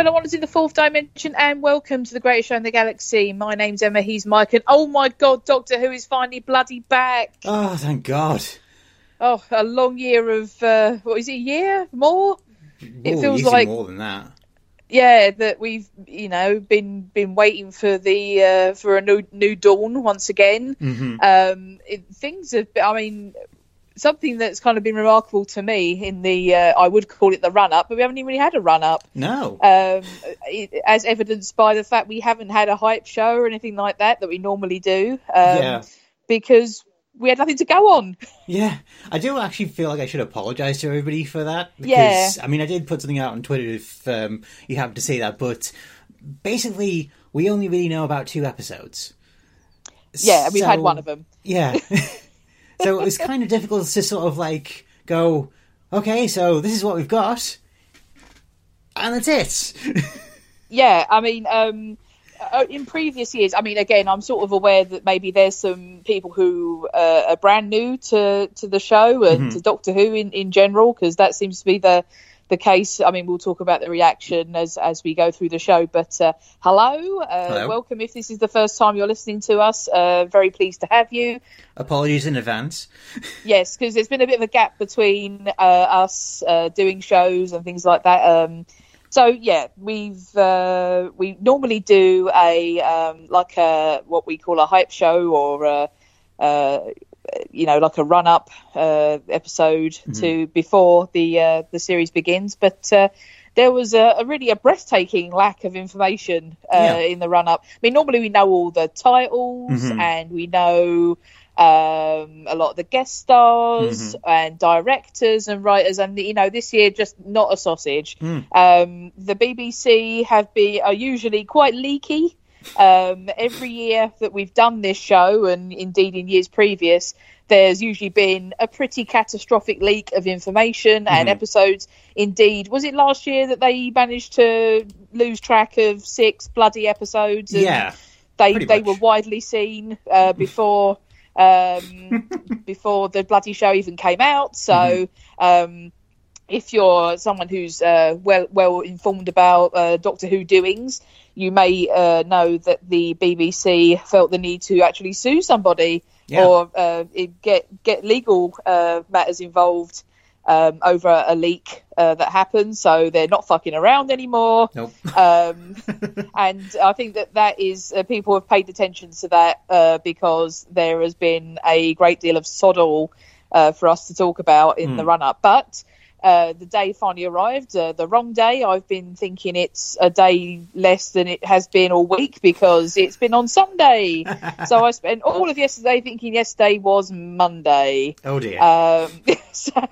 Fellow wanderers in the fourth dimension, and welcome to the greatest show in the galaxy. My name's Emma, he's Mike, and oh my god, Doctor Who is finally bloody back. Oh, thank God. Oh, a long year of, uh, what is it, a year? More? It feels like- more than that. Yeah, that we've, you know, been been waiting for the uh, for a new new dawn once again. hmm Um, it, things have, I mean, something that's kind of been remarkable to me in the, uh, I would call it the run up, but we haven't even really had a run up. No. um, it- as evidenced by the fact we haven't had a hype show or anything like that that we normally do, um, yeah. because we had nothing to go on. Yeah. I do actually feel like I should apologise to everybody for that. Because, Yeah. I mean, I did put something out on Twitter if um, you happen to say that, but basically, we only really know about two episodes. Yeah, we've had one of them. Yeah. so it was kind of difficult to sort of like go, okay, so this is what we've got, and that's it. Yeah, I mean, um, uh, in previous years, I mean, again, I'm sort of aware that maybe there's some people who uh, are brand new to, to the show and to Doctor Who in, in general, because that seems to be the the case. I mean, we'll talk about the reaction as as we go through the show. But uh, hello, uh, Hello. welcome. If this is the first time you're listening to us, uh, very pleased to have you. Apologies in advance. Yes, because there's been a bit of a gap between uh, us uh, doing shows and things like that. Um, so yeah, we've uh, we normally do a um, like a what we call a hype show or a, uh, you know like a run up uh, episode to before the uh, the series begins, but. Uh, there was a, a really a breathtaking lack of information uh, Yeah. in the run up. I mean, normally we know all the titles Mhm. and we know um, a lot of the guest stars and directors and writers, and you know this year just not a sausage. Mm. Um, the BBC have been are usually quite leaky. Um, every year that we've done this show, and indeed in years previous, there's usually been a pretty catastrophic leak of information and Mhm. episodes. Indeed, was it last year that they managed to lose track of six bloody episodes? and Yeah. they they much. were widely seen uh, before um, before the bloody show even came out. So Mm-hmm. um, if you're someone who's uh, well well informed about uh, Doctor Who doings, you may uh, know that the BBC felt the need to actually sue somebody Yeah. or uh, get get legal uh, matters involved. Um, over a leak uh, that happened, so they're not fucking around anymore Nope. um, and I think that that is uh, people have paid attention to that uh, because there has been a great deal of soddle uh, for us to talk about in the run up. But uh, the day finally arrived, uh, the wrong day. I've been thinking it's a day less than it has been all week because it's been on Sunday. so I spent all of yesterday thinking yesterday was Monday. oh dear. Um, so,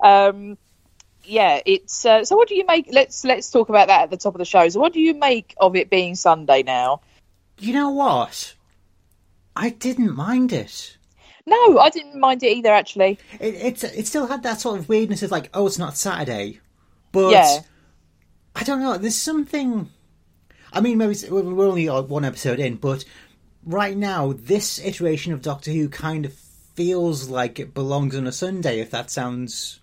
um, yeah, it's uh, so. What do you make? Let's let's talk about that at the top of the show. So, what do you make of it being Sunday now? you know what? I didn't mind it. No, I didn't mind it either. Actually, It, it's it still had that sort of weirdness of like, oh, it's not Saturday, but Yeah. I don't know. There's something. I mean, maybe we're only uh, one episode in, but right now, this iteration of Doctor Who kind of feels like it belongs on a Sunday. If that sounds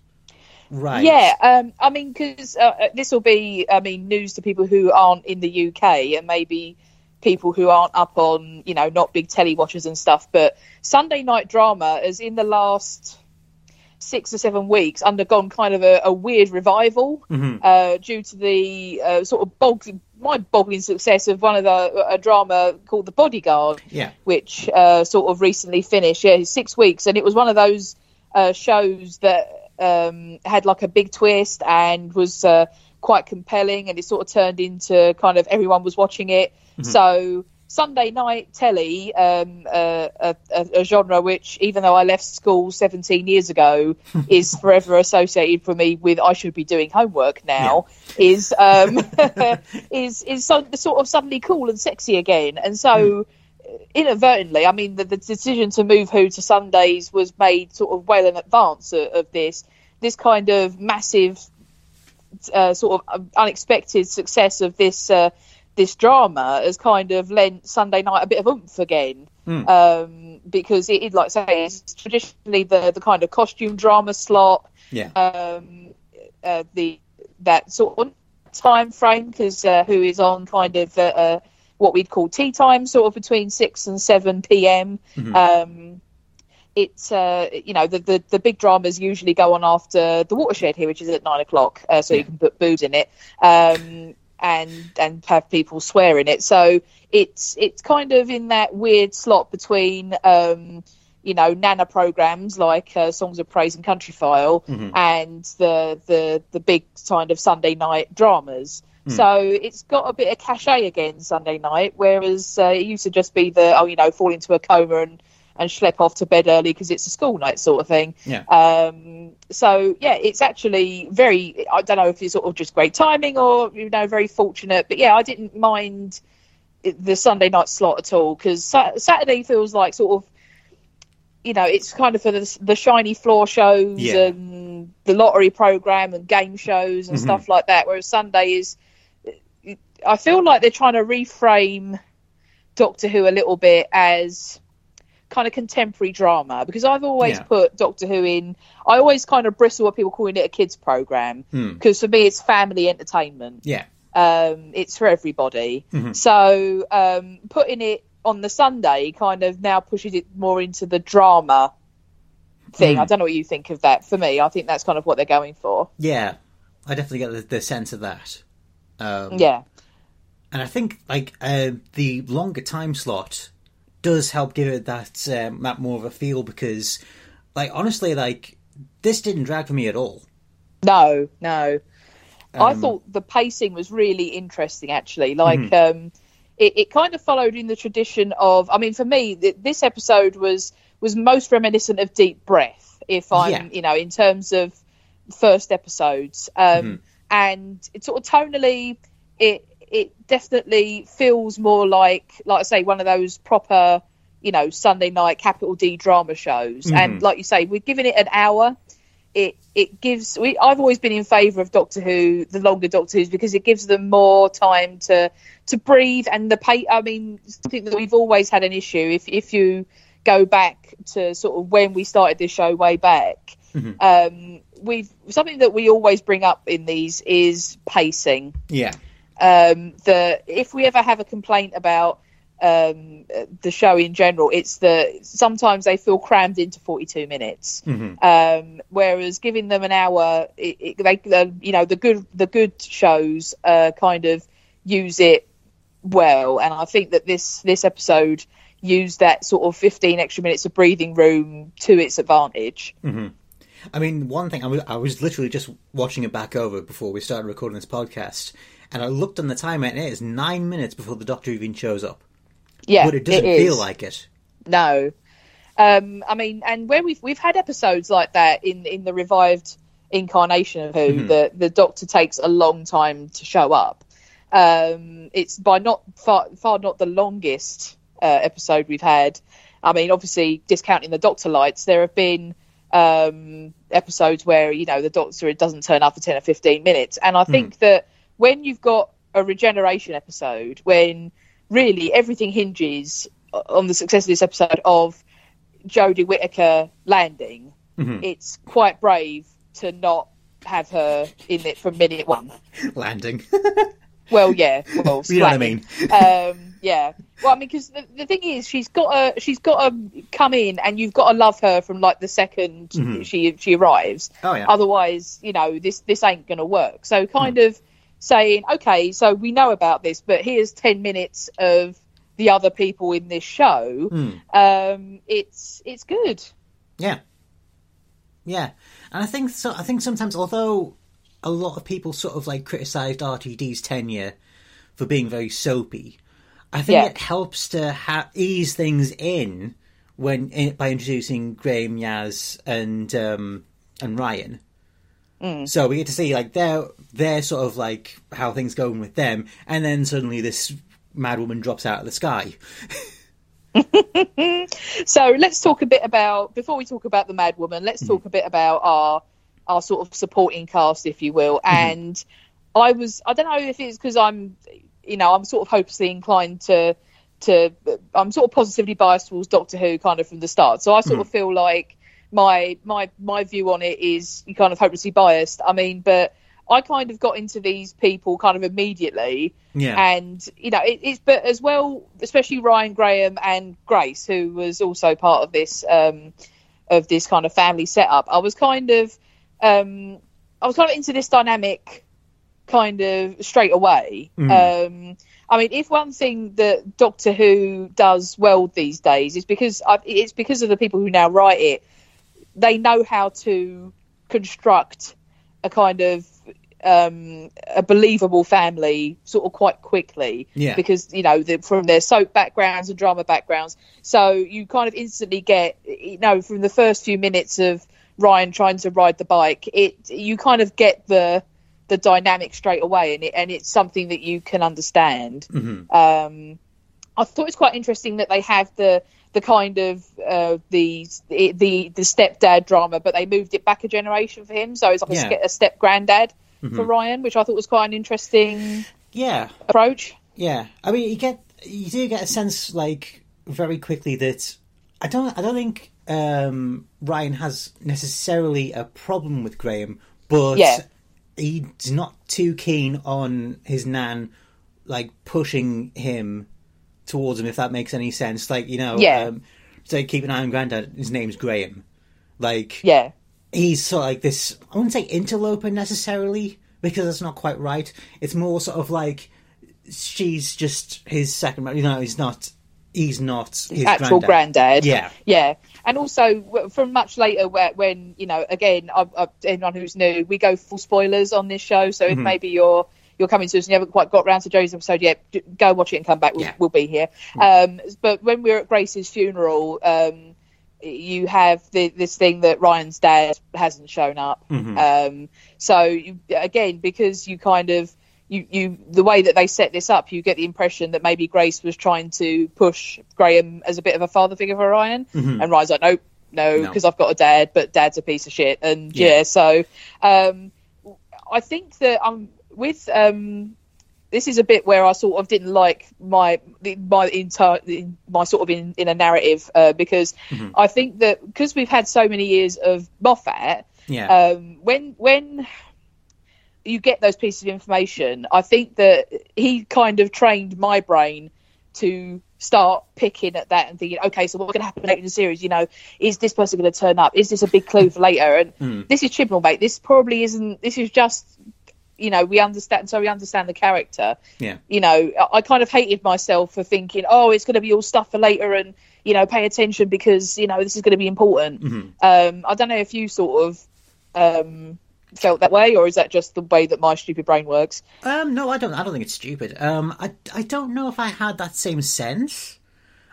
right, yeah. Um, I mean, because uh, this will be, I mean, news to people who aren't in the UK and maybe people who aren't up on, you know, not big telly watchers and stuff. But Sunday night drama has in the last six or seven weeks undergone kind of a, a weird revival Mhm. uh, due to the uh, sort of bog- mind-boggling success of one of the a drama called The Bodyguard, yeah, which uh, sort of recently finished. Yeah, six weeks, and it was one of those uh, shows that um, had like a big twist and was uh, quite compelling, and it sort of turned into kind of everyone was watching it. So Sunday night telly, um, uh, a, a, a genre which, even though I left school 17 years ago, is forever associated for me with I should be doing homework now, is um, is is so, sort of suddenly cool and sexy again, and so. Inadvertently, I mean, the, the decision to move Who to Sundays was made sort of well in advance of, of this. This kind of massive, uh, sort of unexpected success of this uh, this drama has kind of lent Sunday night a bit of oomph again. Hmm. Um, because it, like I say, it's traditionally the, the kind of costume drama slot, yeah, um, uh, the that sort of time frame because uh, who is on kind of uh, uh, what we'd call tea time, sort of between six and seven p.m. Mhm. Um, it's uh, you know the, the the big dramas usually go on after the watershed here, which is at nine o'clock, uh, so Yeah. you can put booze in it um, and and have people swear in it. So it's it's kind of in that weird slot between. Um, you know, nana programs like uh, Songs of Praise and Country File, Mhm. and the the the big kind of Sunday night dramas. Hmm. So it's got a bit of cachet again Sunday night, whereas uh, it used to just be the oh you know fall into a coma and and schlep off to bed early because it's a school night sort of thing. Yeah. Um, so yeah, it's actually very. I don't know if it's sort of just great timing or you know very fortunate, but yeah, I didn't mind the Sunday night slot at all because sa- Saturday feels like sort of. You know, it's kind of for the, the shiny floor shows Yeah. and the lottery program and game shows and Mhm. stuff like that. Whereas Sunday is, I feel like they're trying to reframe Doctor Who a little bit as kind of contemporary drama because I've always Yeah. put Doctor Who in. I always kind of bristle at people calling it a kids program Hmm. because for me it's family entertainment. Yeah. Um, it's for everybody. Mhm. So um, putting it on the Sunday kind of now pushes it more into the drama thing. Hmm. I don't know what you think of that. For me, I think that's kind of what they're going for. Yeah, I definitely get the, the sense of that. Um, Yeah. and I think like uh, the longer time slot does help give it that um, that more of a feel because, like, honestly, like this didn't drag for me at all. No, no. I Um, thought the pacing was really interesting, actually. Like, Mm-hmm. um, it, it kind of followed in the tradition of. I mean, for me, th- this episode was was most reminiscent of Deep Breath. If I'm, Yeah. you know, in terms of first episodes, um, Mm-hmm. and it sort of tonally, it it definitely feels more like, like I say, one of those proper, you know, Sunday night capital D drama shows. And Mhm. like you say, we're giving it an hour it it gives we I've always been in favour of Doctor Who, the longer Doctor Who's because it gives them more time to to breathe and the pay I mean something that we've always had an issue if if you go back to sort of when we started this show way back Mhm. um we've something that we always bring up in these is pacing Yeah, um, the if we ever have a complaint about um, the show in general, it's that sometimes they feel crammed into 42 minutes. Mhm. Um, whereas giving them an hour, it, it, they, uh, you know, the good the good shows uh, kind of use it well, and I think that this this episode used that sort of 15 extra minutes of breathing room to its advantage. I mean, one thing I was, I was literally just watching it back over before we started recording this podcast, and I looked on the timer, and it is nine minutes before the Doctor even shows up. Yeah, but it doesn't feel like it. No, um, I mean, and where we've we've had episodes like that in in the revived incarnation of Who, Mhm. the the Doctor takes a long time to show up. Um, it's by not far far not the longest uh, episode we've had. I mean, obviously discounting the Doctor-lites, there have been um, episodes where you know the Doctor doesn't turn up for ten or fifteen minutes, and I think that when you've got a regeneration episode, when really everything hinges on the success of this episode of Jodie Whittaker landing, Mhm. it's quite brave to not have her in it from minute one. Landing. Well, yeah, well, you know what I mean? um, yeah. Well, I mean, because the, the thing is, she's got to she's got to come in, and you've got to love her from like the 2nd Mhm. she she arrives. Oh yeah. Otherwise, you know, this this ain't going to work. So, kind of saying, okay, so we know about this, but here's ten minutes of the other people in this show. Hmm. Um, it's it's good. Yeah. Yeah. And I think so I think sometimes although a lot of people sort of like criticized RTD's tenure for being very soapy, I think Yeah. it helps to ha- ease things in when in, by introducing Graham, Yaz, and um, and Ryan. Mm. So we get to see like their their sort of like how things going with them, and then suddenly this mad woman drops out of the sky. So let's talk a bit about before we talk about the Mad Woman. Let's mm-hmm. talk a bit about our our sort of supporting cast, if you will. Mm-hmm. And I was I don't know if it's because I'm you know I'm sort of hopelessly inclined to to I'm sort of positively biased towards Doctor Who kind of from the start. So I sort mm-hmm. of feel like my my my view on it is you kind of hopelessly biased. I mean, but I kind of got into these people kind of immediately, Yeah. and you know, it, it's but as well, especially Ryan Graham and Grace, who was also part of this um, of this kind of family setup. I was kind of um, I was kind of into this dynamic kind of straight away. Um, I mean, if one thing that Doctor Who does well these days is because I, it's because of the people who now write it, they know how to construct a kind of um, a believable family sort of quite quickly. Yeah. because you know the, from their soap backgrounds and drama backgrounds. So you kind of instantly get you know from the first few minutes of Ryan trying to ride the bike it you kind of get the the dynamic straight away and it, and it's something that you can understand. Um I thought it's quite interesting that they have the the kind of uh, the the the stepdad drama, but they moved it back a generation for him, so it's like a Yeah. a step granddad for Ryan, which I thought was quite an interesting yeah. approach. Yeah, I mean, you get you do get a sense like very quickly that I don't I don't think um, Ryan has necessarily a problem with Graham, but Yeah. he's not too keen on his nan like pushing him towards him. If that makes any sense, like you know, Yeah. um, say keep an eye on Granddad. His name's Graham. Like Yeah, he's sort of like this. I wouldn't say interloper necessarily because that's not quite right. It's more sort of like she's just his second. You know, he's not. He's not his actual granddad. granddad. Yeah. yeah. And also from much later, where, when you know, again, I, I, anyone who's new, we go full spoilers on this show. So if Mm-hmm. maybe you're you're coming to us and you haven't quite got round to Joe's episode yet, go watch it and come back. We'll, Yeah. we'll be here. Um, but when we were at Grace's funeral, um, you have the, this thing that Ryan's dad hasn't shown up. Um, so you, again, because you kind of you, you the way that they set this up, you get the impression that maybe Grace was trying to push Graham as a bit of a father figure for Ryan, and Ryan's like, nope, no, No. because I've got a dad, but dad's a piece of shit, and Yeah. yeah, so um, I think that um with um this is a bit where I sort of didn't like my my entire my sort of in, in a narrative uh, because I think that because we've had so many years of Moffat, Yeah. um, when when you get those pieces of information, I think that he kind of trained my brain to start picking at that and thinking, okay, so what's going to happen later in the series? You know, is this person going to turn up? Is this a big clue for later? And this is Chibnall, mate. This probably isn't. This is just, you know, we understand. So we understand the character. yeah. You know, I, kind of hated myself for thinking, oh, it's going to be all stuff for later, and you know, pay attention because you know this is going to be important. Hmm. Um, I don't know if you sort of um, felt that way, or is that just the way that my stupid brain works? Um, no, I don't. I don't think it's stupid. Um, I, I don't know if I had that same sense.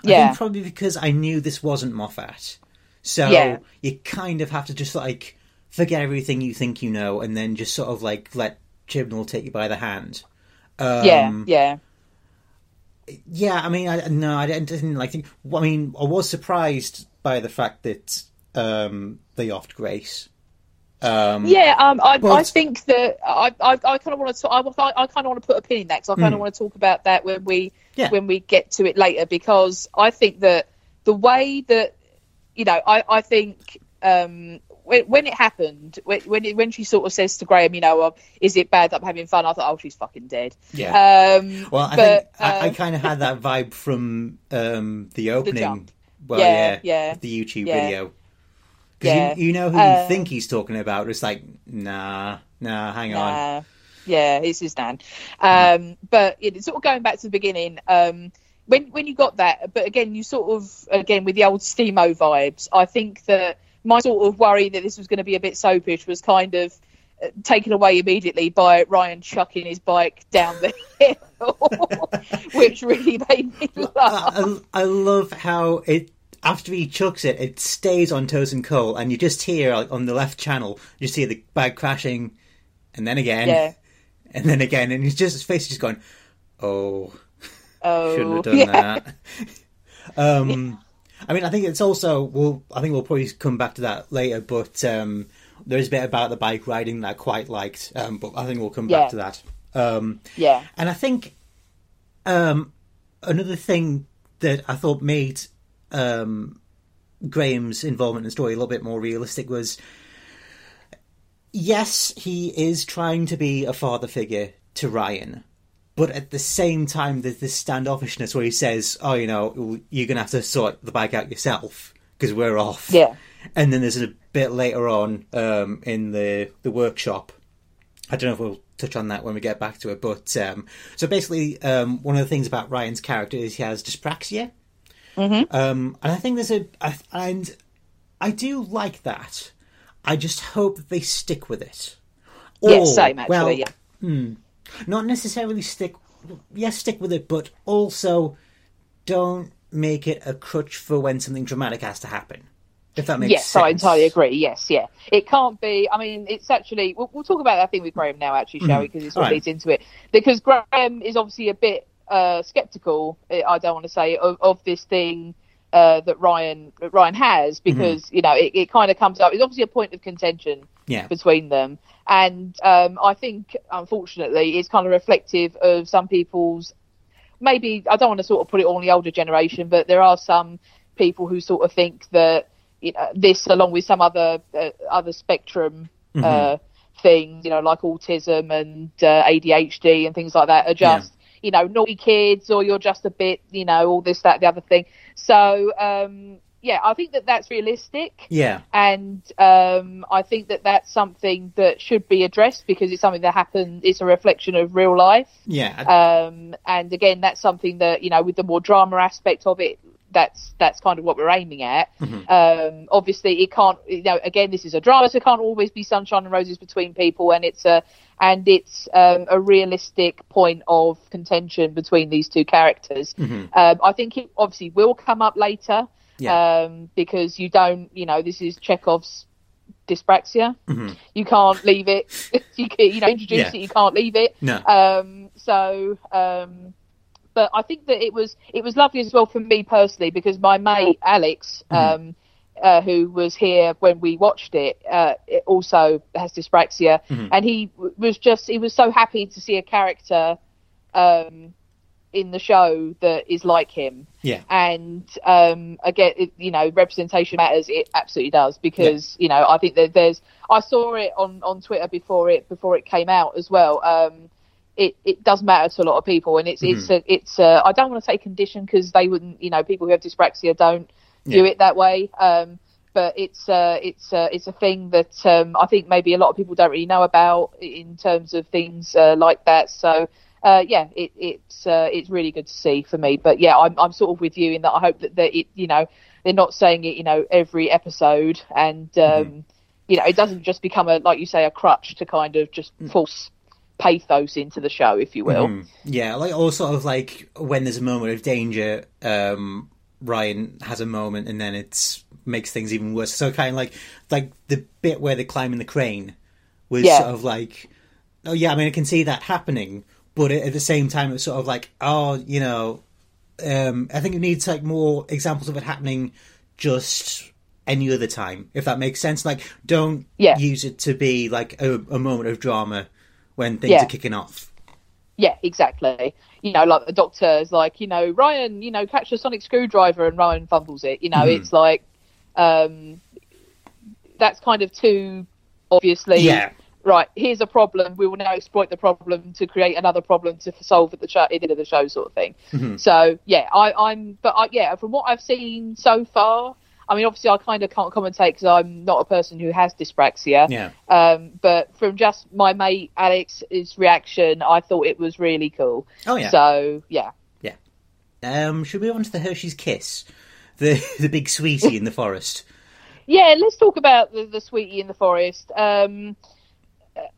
I Yeah. think probably because I knew this wasn't Moffat, so Yeah. you kind of have to just like forget everything you think you know, and then just sort of like let Chibnall will take you by the hand. Um, yeah, yeah, Yeah, I mean, I, no, I didn't, didn't like think. I mean, I was surprised by the fact that um, they offed Grace. Um, yeah. Um, I, I think that I, I, I kind of want to. I, I, I kind of want to put a pin in that because I kind of want to talk about that when we Yeah. when we get to it later because I think that the way that you know, I, I think um, when, when it happened, when when, it, when she sort of says to Graham, you know, oh, is it bad that I'm having fun? I thought, oh, she's fucking dead. Yeah. Um, Well, I but, think I, I uh, kind of had that vibe from um, the opening. jump. well, Yeah, yeah, yeah. the YouTube Yeah. video. Because Yeah. you, you know who Uh, you think he's talking about. It's like, nah, nah, hang on. Yeah, it's his nan. Um, but it, sort of going back to the beginning, um, when when you got that, but again, you sort of again with the old Steamo vibes. I think that my sort of worry that this was going to be a bit soapish was kind of uh, taken away immediately by Ryan chucking his bike down the hill, which really made me laugh. I, I love how it after he chucks it, it stays on Tosin Cole, and you just hear like, on the left channel, you see the bag crashing, and then again, Yeah. and then again, and he's just his face is just going, "Oh, Oh, shouldn't have done yeah. that." um, I mean, I think it's also we'll. I think we'll probably come back to that later, but um, there's a bit about the bike riding that I quite liked, um, but I think we'll come Yeah. back to that. Um, Yeah, and I think um, another thing that I thought made um, Graham's involvement in the story a little bit more realistic was yes, he is trying to be a father figure to Ryan, but at the same time, there's this standoffishness where he says, "Oh, you know, you're gonna have to sort the bike out yourself because we're off." Yeah. And then there's a bit later on um, in the the workshop. I don't know if we'll touch on that when we get back to it, but um, so basically, um, one of the things about Ryan's character is he has dyspraxia, Mm-hmm. um, and I think there's a I, and I do like that. I just hope that they stick with it. Yeah, Or, same actually. well, yeah. Not necessarily stick yes stick with it but also don't make it a crutch for when something dramatic has to happen if that makes sense. Yes, sense I entirely agree. Yes, yeah. It can't be. I mean, it's actually. We'll, we'll talk about that thing with Graham now, actually, shall we? Because it sort of leads into it. Because Graham is obviously a bit uh, skeptical. eh, I don't want to say of, of this thing uh, that Ryan that Ryan has, because you know it, it kind of comes up. It's obviously a point of contention yeah. between them, and um, I think unfortunately it's kind of reflective of some people's maybe I don't want to sort of put it on the older generation, but there are some people who sort of think that you know, this, along with some other uh, other spectrum uh, things, you know, like autism and uh, ADHD and things like that, are just you know naughty kids, or you're just a bit, you know, all this, that, the other thing. So um, yeah, I think that that's realistic yeah and um, I think that that's something that should be addressed because it's something that happened. It's a reflection of real life, yeah um, and again, that's something that you know, with the more drama aspect of it, that's that's kind of what we're aiming at. Um, obviously, it can't. You know, again, this is a drama, so it can't always be sunshine and roses between people, and it's a and it's um, a realistic point of contention between these two characters. Um, I think it obviously will come up later Yeah. um, because you don't, you know, this is Chekhov's dyspraxia. Mm-hmm. You can't leave it. you, can, you know, introduce Yeah. it. You can't leave it. no Um, so, um, but I think that it was it was lovely as well for me personally because my mate Alex, um, uh, who was here when we watched it, uh, it also has dyspraxia, and he was just he was so happy to see a character um, in the show that is like him yeah and um, again, it, you know, representation matters. It absolutely does because you know I think that there's. I saw it on, on Twitter before it before it came out as well. Um, it, it does matter to a lot of people, and it's it's a it's a, I don't want to say condition because they wouldn't you know people who have dyspraxia don't view Yeah. it that way. Um, but it's uh, it's uh, it's a thing that um, I think maybe a lot of people don't really know about in terms of things uh, like that. So uh, yeah, it, it's uh, it's really good to see for me. But yeah, I'm I'm sort of with you in that I hope that, that it you know they're not saying it you know every episode and um, you know it doesn't just become a like you say a crutch to kind of just force pathos into the show, if you will. Mm. yeah like or sort of like when there's a moment of danger um Ryan has a moment and then it's makes things even worse so kind of like like the bit where they're climbing the crane was Yeah. sort of like oh yeah I mean I can see that happening but at the same time it's sort of like oh you know um I think it needs like more examples of it happening just any other time if that makes sense like don't Yeah. use it to be like a, a moment of drama when things Yeah. are kicking off Yeah, exactly. You know, like the doctor is like, you know, Ryan, you know, catch the sonic screwdriver, and Ryan fumbles it. You know, Mm-hmm. it's like, um, that's kind of too obviously. Yeah. Right, here's a problem. We will now exploit the problem to create another problem to solve at the show, end of the show, sort of thing. Mm-hmm. So yeah, I, I'm, but I, yeah, from what I've seen so far, I mean, obviously, I kind of can't commentate because I'm not a person who has dyspraxia. yeah Um, but from just my mate Alex's reaction, I thought it was really cool. Oh, yeah. So yeah, Yeah. Um, should we move on to the Hershey's Kiss, the the big sweetie in the forest? yeah. Let's talk about the, the sweetie in the forest. Um,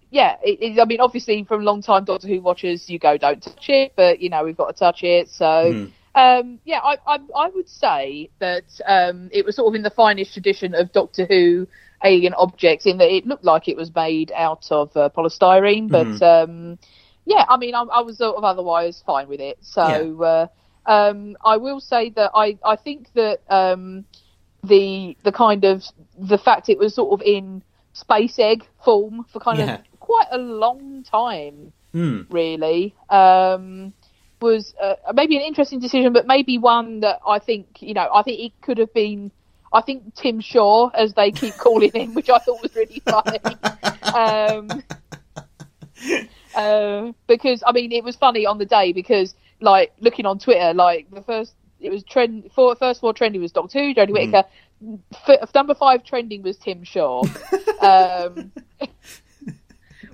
yeah, it, it, I mean, obviously, from long time Doctor Who watchers, you go don't touch it, but you know we've got to touch it. So. Um, yeah, I, I, I would say that um, it was sort of in the finest tradition of Doctor Who alien objects, in that it looked like it was made out of uh, polystyrene. But um, yeah, I mean, I, I was sort of otherwise fine with it. So uh, um, I will say that I, I think that um, the the kind of the fact it was sort of in space egg form for kind Yeah. of quite a long time Hmm. really um, was uh, maybe an interesting decision, but maybe one that I think you know I think it could have been I think Tim Shaw, as they keep calling him, which I thought was really funny. Um, uh, because I mean, it was funny on the day because, like, looking on Twitter, like the first it was trend for first four trending was Doctor Who, Jodie Whittaker. F- number five trending was Tim Shaw, um,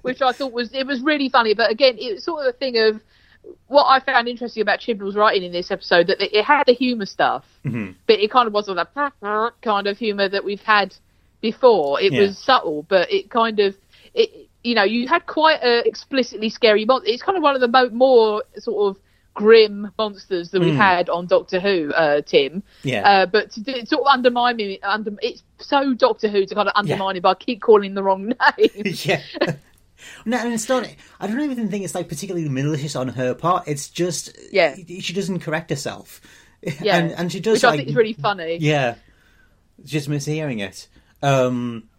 which I thought was it was really funny. But again, it was sort of a thing of what I found interesting about Chibnall's writing in this episode that it had the humour stuff, Mhm. but it kind of wasn't that kind of humour that we've had before. It Yeah. was subtle, but it kind of it you know you had quite a explicitly scary monster. It's kind of one of the mo- more sort of grim monsters that we've Mm. had on Doctor Who, uh, Tim. Yeah. Uh, but to do, sort of undermine me, under, it's so Doctor Who to kind of undermine it by keep calling the wrong name. yeah. No, and it's not. I don't even think it's like particularly malicious on her part. It's just Yeah. she doesn't correct herself. Yeah, and, and she does which like I think is really funny. yeah, just mishearing it. Um,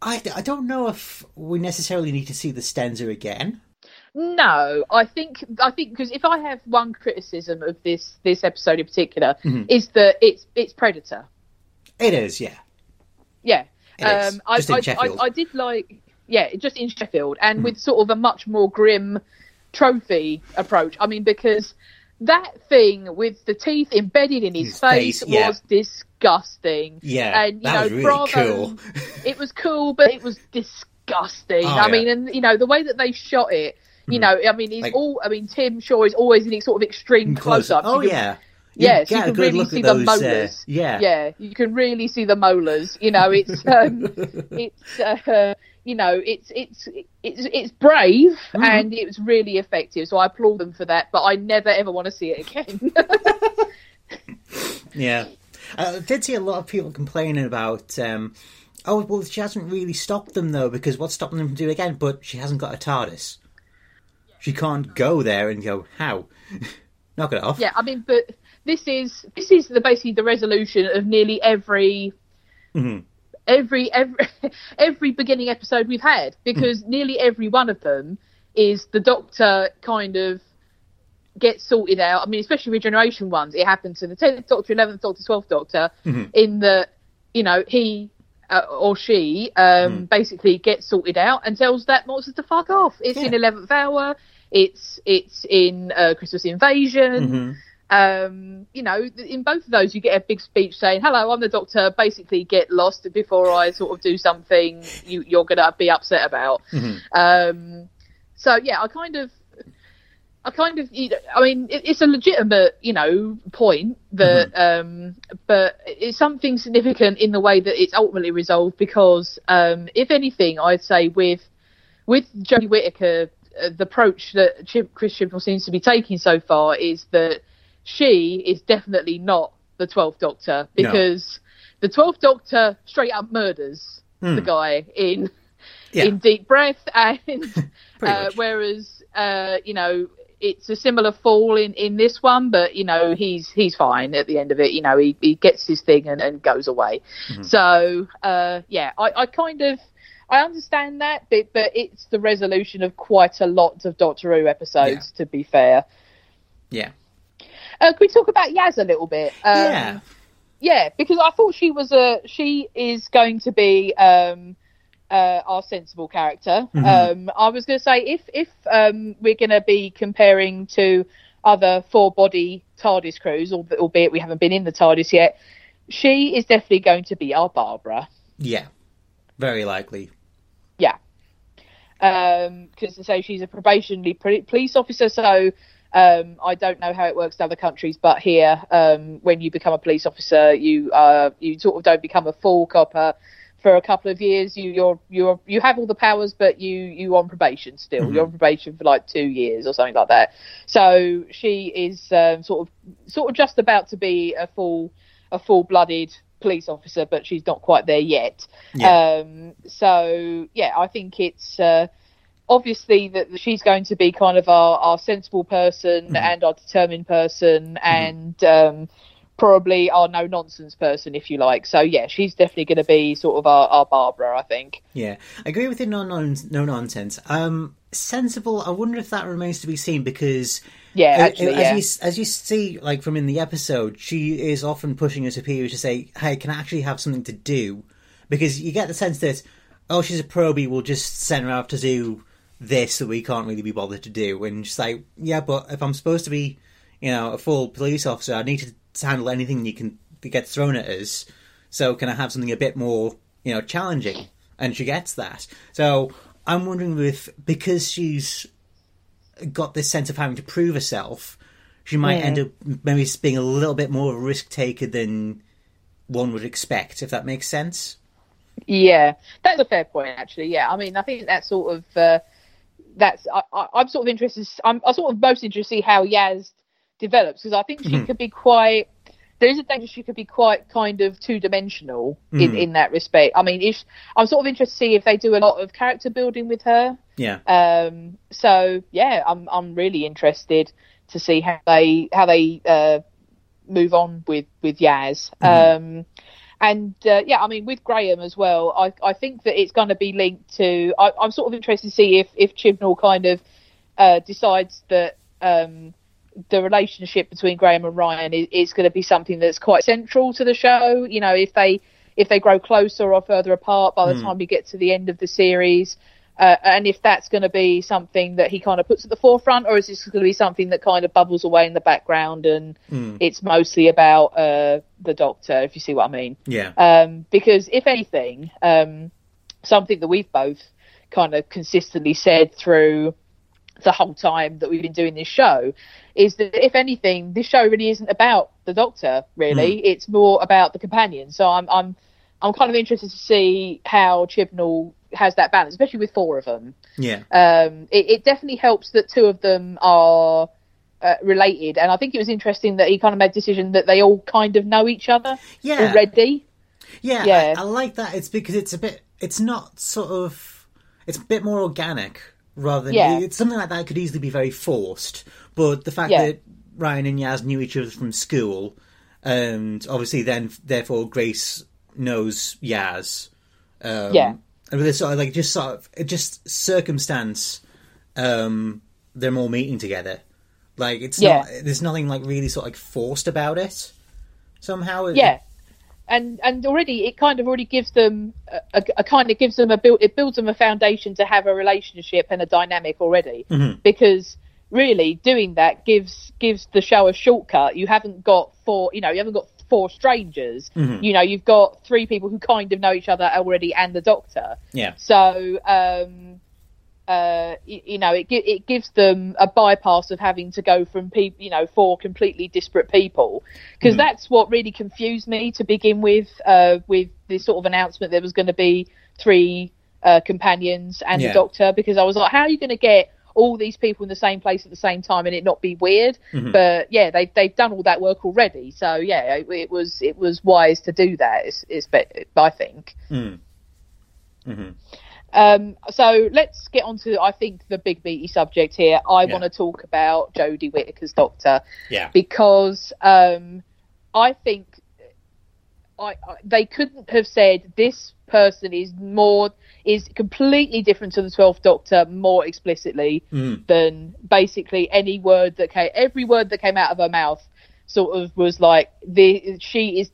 I I don't know if we necessarily need to see the Stenza again. No, I think I think because if I have one criticism of this this episode in particular Mm-hmm. is that it's it's Predator. It is, yeah. Yeah, um, I, I, I, I did like yeah, just in Sheffield, and Mm-hmm. with sort of a much more grim trophy approach. I mean, because that thing with the teeth embedded in his, His face, face, yeah. was disgusting. Yeah, and you know, was really bravo. cool. it was cool, but it was disgusting. Oh, I yeah. Mean, and you know the way that they shot it. You know, I mean, he's Like- all. I mean, Tim Shaw is always in sort of extreme Close close-ups. Oh can- yeah. Yes, you get a can really see at the those, uh, molars. yeah. yeah, you can really see the molars. You know, it's um, it's uh, you know, it's it's it's it's brave Mm-hmm. and it was really effective. So I applaud them for that. But I never ever want to see it again. Yeah. I did see a lot of people complaining about, um, oh, well, she hasn't really stopped them, though, because what's stopping them from doing it again? But she hasn't got a TARDIS. She can't go there and go, how? Knock it off. yeah, I mean, but this is this is the basically the resolution of nearly every. Mhm. Every every every beginning episode we've had because nearly every one of them is the Doctor kind of gets sorted out. I mean, especially regeneration ones, it happens to the tenth Doctor, eleventh Doctor, twelfth Doctor, in that you know he uh, or she um, basically gets sorted out and tells that monster to fuck off. It's in eleventh hour. It's it's in uh, Christmas Invasion. Mhm. Um, you know, in both of those, you get a big speech saying, "Hello, I'm the Doctor. Basically, get lost before I sort of do something you, you're going to be upset about." Um, so yeah, I kind of, I kind of, you know, I mean, it, it's a legitimate, you know, point that, um, but it's something significant in the way that it's ultimately resolved because, um, if anything, I'd say with with Jodie Whittaker, uh, the approach that Chip, Chris Chibnall seems to be taking so far is that she is definitely not the Twelfth Doctor No. because the Twelfth Doctor straight up murders the Hmm. guy in Yeah. in Deep Breath, and uh, whereas uh, you know it's a similar fall in, in this one, but you know he's he's fine at the end of it. You know he, he gets his thing and, and goes away. Mm-hmm. So uh, yeah, I, I kind of I understand that bit, but it's the resolution of quite a lot of Doctor Who episodes. To be fair, Yeah. Uh, can we talk about Yaz a little bit? Um, yeah. yeah, because I thought she was a she is going to be um, uh, our sensible character. Mm-hmm. Um, I was going to say if if um, we're going to be comparing to other four body TARDIS crews, albeit we haven't been in the TARDIS yet, she is definitely going to be our Barbara. Yeah. Very likely. Yeah, because to say she's a probationary police officer, so. Um, I don't know how it works in other countries, but here, um, when you become a police officer, you uh, you sort of don't become a full copper for a couple of years. You you're you're you have all the powers, but you you on probation still. You're on probation for like two years or something like that. So she is um, sort of sort of just about to be a full a full blooded police officer, but she's not quite there yet. Yeah. Um, so yeah, I think it's uh, obviously that she's going to be kind of our, our sensible person and our determined person and um, probably our no nonsense person, if you like. So yeah, she's definitely going to be sort of our, our Barbara, I think. Yeah, I agree with the no, no nonsense. Um, sensible. I wonder if that remains to be seen because Yeah, actually, as yeah. you as you see, like from in the episode, she is often pushing her superior to say, "Hey, can I actually have something to do?" Because you get the sense that, oh, she's a probie, we'll just send her out to do this that we can't really be bothered to do, and she's like, "Yeah, but if I'm supposed to be, you know, a full police officer, I need to handle anything you can that gets thrown at us. So can I have something a bit more, you know, challenging?" And she gets that. So I'm wondering if because she's got this sense of having to prove herself, she might end up maybe being a little bit more of a risk taker than one would expect, if that makes sense. Yeah, that's a fair point. Actually, yeah. I mean, I think that sort of uh, that's I, I'm sort of interested. I'm, I'm sort of most interested to see how Yaz develops because I think she could be quite. There is a danger she could be quite kind of two dimensional in, in that respect. I mean, if I'm sort of interested to see if they do a lot of character building with her. Yeah. Um, so yeah, I'm I'm really interested to see how they how they uh, move on with with Yaz. Um, and uh, yeah, I mean with Graham as well. I I think that it's going to be linked to. I, I'm sort of interested to see if if Chibnall kind of uh, decides that. Um, the relationship between Graham and Ryan is, is going to be something that's quite central to the show. You know, if they if they grow closer or further apart by the time we get to the end of the series, uh, and if that's going to be something that he kind of puts at the forefront, or is this going to be something that kind of bubbles away in the background and it's mostly about uh, the Doctor, if you see what I mean? Yeah. Um, because if anything, um, something that we've both kind of consistently said through the whole time that we've been doing this show is that if anything, this show really isn't about the Doctor. Really, it's more about the companion. So I'm I'm I'm kind of interested to see how Chibnall has that balance, especially with four of them. yeah. Um, it, it definitely helps that two of them are. Uh, related, and I think it was interesting that he kind of made a decision that they all kind of know each other Yeah. already. Yeah, Yeah. I, I like that. It's because it's a bit. It's not sort of. It's a bit more organic rather than. Yeah. It's something like that could easily be very forced. But the fact Yeah. that Ryan and Yaz knew each other from school, and obviously then therefore Grace knows Yaz. Um, Yeah. And with this sort of like just sort of just circumstance, um, them all meeting together. Like it's Yeah. not. There's nothing like really sort of like forced about it. Somehow. It- yeah and and already it kind of already gives them a, a, a kind of gives them a build it builds them a foundation to have a relationship and a dynamic already because really doing that gives gives the show a shortcut you haven't got four you know you haven't got four strangers you know you've got three people who kind of know each other already and the doctor Yeah. so um uh, you, you know, it it gives them a bypass of having to go from people, you know, four completely disparate people, because that's what really confused me to begin with. Uh, with this sort of announcement, there was going to be three uh, companions and Yeah. the Doctor, because I was like, how are you going to get all these people in the same place at the same time and it not be weird? But yeah, they they've done all that work already, so yeah, it, it was it was wise to do that. It's, it's be- I think. Um, so let's get on to, I think, the big meaty subject here. I Yeah. want to talk about Jodie Whittaker's Doctor Yeah. because um, I think I, I, they couldn't have said this person is more is completely different to the Twelfth Doctor more explicitly than basically any word that came. Every word that came out of her mouth sort of was like the she is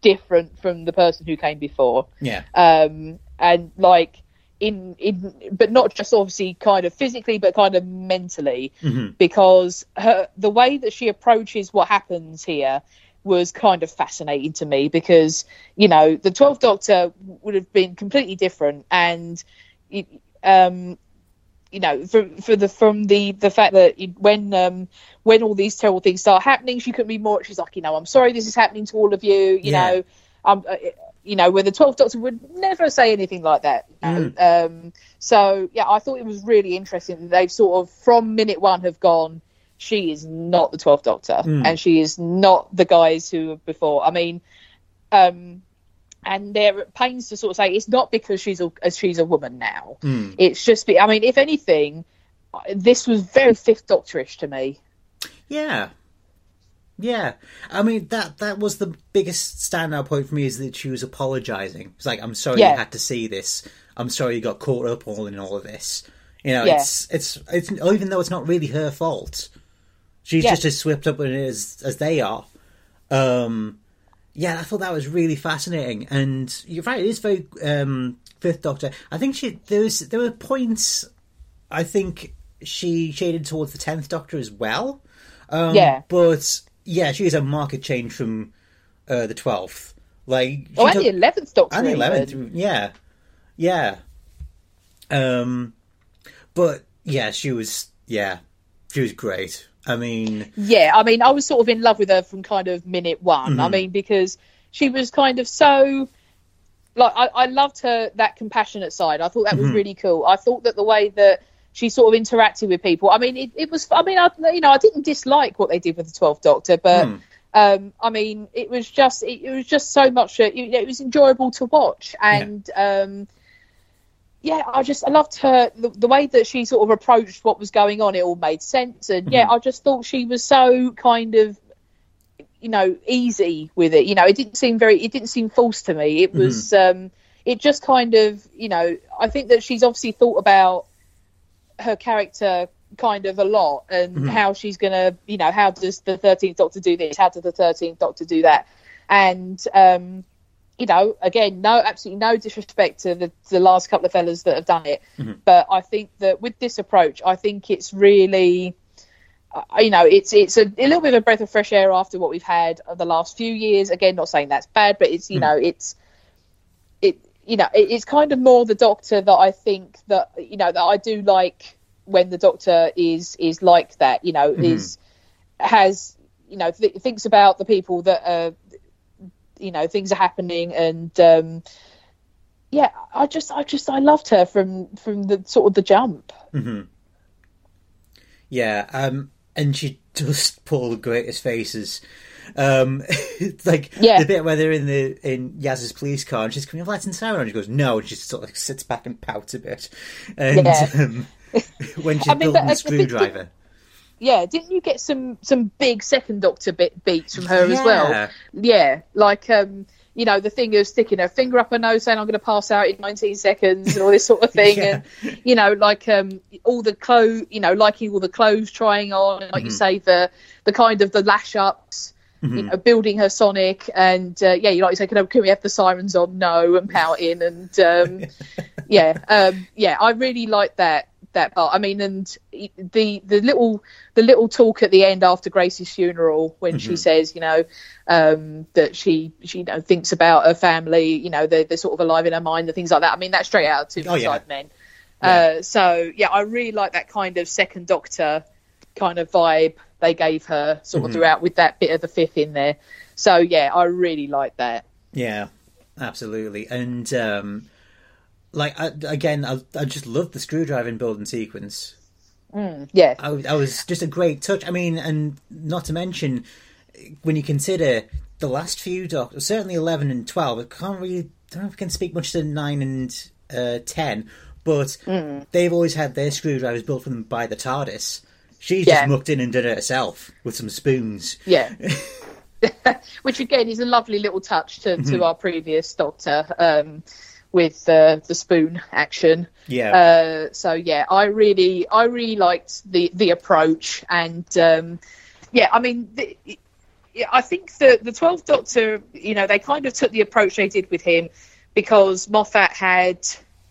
different from the person who came before Yeah. um, and like in in but not just obviously kind of physically but kind of mentally because her the way that she approaches what happens here was kind of fascinating to me because you know the 12th doctor would have been completely different and it, um you know for for the from the the fact that when um when all these terrible things start happening she couldn't be more she's like you know i'm sorry this is happening to all of you you Yeah. know um uh, you know where the 12th doctor would never say anything like that know? um so yeah i thought it was really interesting that they've sort of from minute one have gone she is not the 12th doctor and she is not the guys who were before i mean um and they're at pains to sort of say it's not because she's a she's a woman now. It's just be. I mean, if anything, this was very Fifth Doctorish to me. Yeah. Yeah. I mean that that was the biggest standout point for me is that she was apologizing. It's like I'm sorry Yeah. you had to see this. I'm sorry you got caught up all in all of this. You know, Yeah. it's it's it's even though it's not really her fault. She's Yeah. just as swept up in it as as they are. Um, yeah, I thought that was really fascinating, and you're right. It is very um, Fifth Doctor. I think she there was there were points. I think she shaded towards the Tenth Doctor as well. Um, Yeah. but yeah, she is a market change from uh, the Twelfth. Like, Oh, and took- the eleventh Doctor. and the eleventh, yeah, yeah. Um, but yeah, she was yeah, she was great. I mean, Yeah, I mean, I was sort of in love with her from kind of minute one. Mm-hmm. I mean, because she was kind of so like I, I loved her that compassionate side. I thought that Mm-hmm. was really cool. I thought that the way that she sort of interacted with people. I mean, it, it was. I mean, I you know, I didn't dislike what they did with the Twelfth Doctor, but. Hmm. Um, I mean, it was just it, it was just so much. It, it was enjoyable to watch, and um, yeah, I just I loved her the, the way that she sort of approached what was going on. It all made sense, and yeah, I just thought she was so kind of you know easy with it. You know, it didn't seem very it didn't seem false to me. It was um, it just kind of you know I think that she's obviously thought about her character kind of a lot and how she's gonna you know how does the 13th doctor do this how does the 13th doctor do that and um you know again no absolutely no disrespect to the, the last couple of fellas that have done it mm-hmm. but i think that with this approach i think it's really uh, you know it's it's a, a little bit of a breath of fresh air after what we've had of the last few years. Again not saying that's bad but it's you mm. know it's it you know it, it's kind of more the doctor that i think that you know that i do like when the doctor is is like that you know mm-hmm. is has you know th- thinks about the people that are you know things are happening and um yeah i just i just i loved her from from the sort of the jump yeah, um, and she does pull the greatest faces. Um, like Yeah. the bit where they're in the in Yaz's police car and she's coming up lights and siren and she goes no and she sort of sits back and pouts a bit and Yeah. um, when she's I mean, building the uh, screwdriver yeah didn't you get some some big second doctor bit beats from her as well? Yeah. Like um you know the thing of sticking her finger up her nose saying i'm going to pass out in 19 seconds and all this sort of thing Yeah. and you know like um all the clothes you know liking all the clothes trying on and like Mm-hmm. you say the the kind of the lash ups you know building her sonic and uh, yeah you like you say can, can we have the sirens on? No and pouting and um yeah um yeah i really like that that part i mean and the the little the little talk at the end after grace's funeral when she says you know um that she she you know thinks about her family you know they're, they're sort of alive in her mind and things like that. I mean that's straight out of two Oh, yeah. men. Uh so yeah i really like that kind of second doctor kind of vibe they gave her sort of throughout with that bit of the fifth in there. So yeah i really like that. Yeah, absolutely. And um, like I, again, I, I just love the screwdriving building sequence. yeah I, I was just a great touch. I mean, and not to mention when you consider the last few doctors, certainly eleven and twelve. I can't really don't know if I can speak much to nine and uh, ten, but they've always had their screwdrivers built for them by the TARDIS. She's Yeah. just mucked in and done it herself with some spoons. Yeah. Which again is a lovely little touch to, to our previous Doctor um, with uh, the spoon action. Yeah. Uh, so yeah, I really I really liked the the approach and um, yeah, I mean. The, I think the the Twelfth Doctor, you know, they kind of took the approach they did with him because Moffat had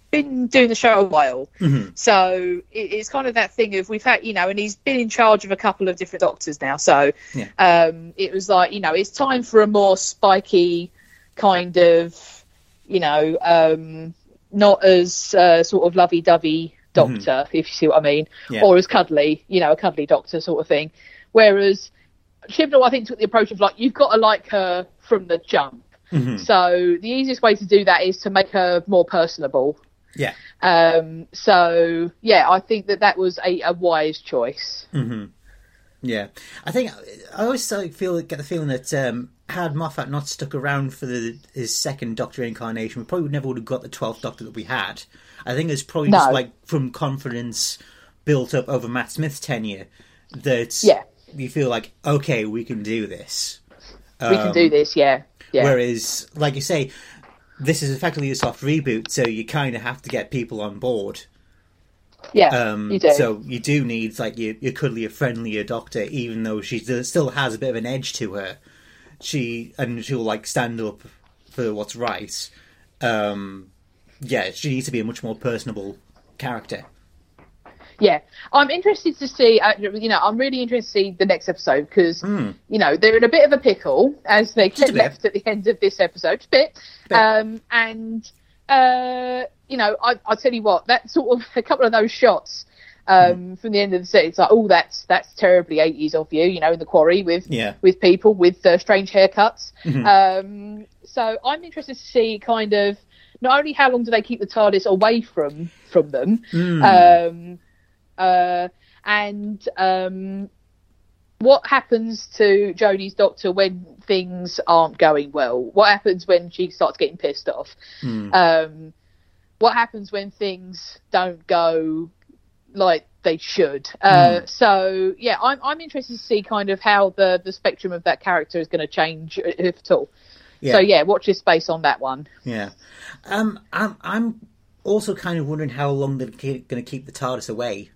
been doing the show a while. So it, it's kind of that thing of we've had, you know, and he's been in charge of a couple of different doctors now. So Yeah. um, it was like, you know, it's time for a more spiky kind of, you know, um, not as uh, sort of lovey-dovey doctor, if you see what I mean, Yeah. or as cuddly, you know, a cuddly doctor sort of thing. Whereas Chibnall, I think, took the approach of like, you've got to like her from the jump. So the easiest way to do that is to make her more personable. yeah. Um, so yeah, I think that that was a, a wise choice. Yeah, I think I always like, feel get the feeling that um, had Moffat not stuck around for the, his second Doctor incarnation, we probably never would have got the twelfth Doctor that we had. I think it's probably just like from confidence built up over Matt Smith's tenure that Yeah. you feel like okay, we can do this. we can do this, yeah, yeah, Whereas, like you say, this is effectively a soft reboot, so you kind of have to get people on board. Yeah, Um, you do. So you do need like your, your cuddlier, friendlier doctor, even though she still- has a bit of an edge to her. She and she'll like stand up for what's right. Um, yeah, she needs to be a much more personable character. Yeah, I'm interested to see. Uh, you know, I'm really interested to see the next episode because you know they're in a bit of a pickle as they get left at the end of this episode. Bit, Bit. um, and uh, you know, I, I'll tell you what. That sort of a couple of those shots um, Hmm. from the end of the set. It's like, oh, that's that's terribly 80s of you. You know, in the quarry with Yeah. with people with uh, strange haircuts. Mm-hmm. Um, so I'm interested to see kind of not only how long do they keep the TARDIS away from from them, Hmm. um, uh, and um, what happens to Jodie's doctor when things aren't going well? What happens when she starts getting pissed off? Um, what happens when things don't go like they should? Uh, So yeah, I'm I'm interested to see kind of how the the spectrum of that character is going to change, if at all. So yeah, watch this space on that one. Yeah. Um, I'm I'm also kind of wondering how long they're going to keep the TARDIS away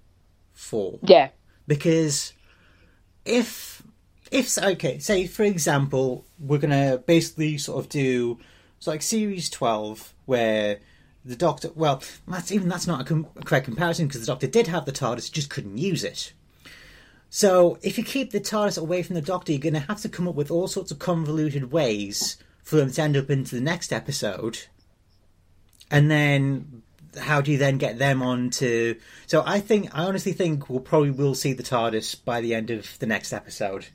for. Yeah, because if if okay say for example we're gonna basically sort of do it's like series 12 where the doctor well that's even that's not a, com- a correct comparison because the doctor did have the tardis just couldn't use it. So if you keep the tardis away from the doctor you're gonna have to come up with all sorts of convoluted ways for them to end up into the next episode. And then how do you then get them on to so i think i honestly think we'll probably will see the tardis by the end of the next episode.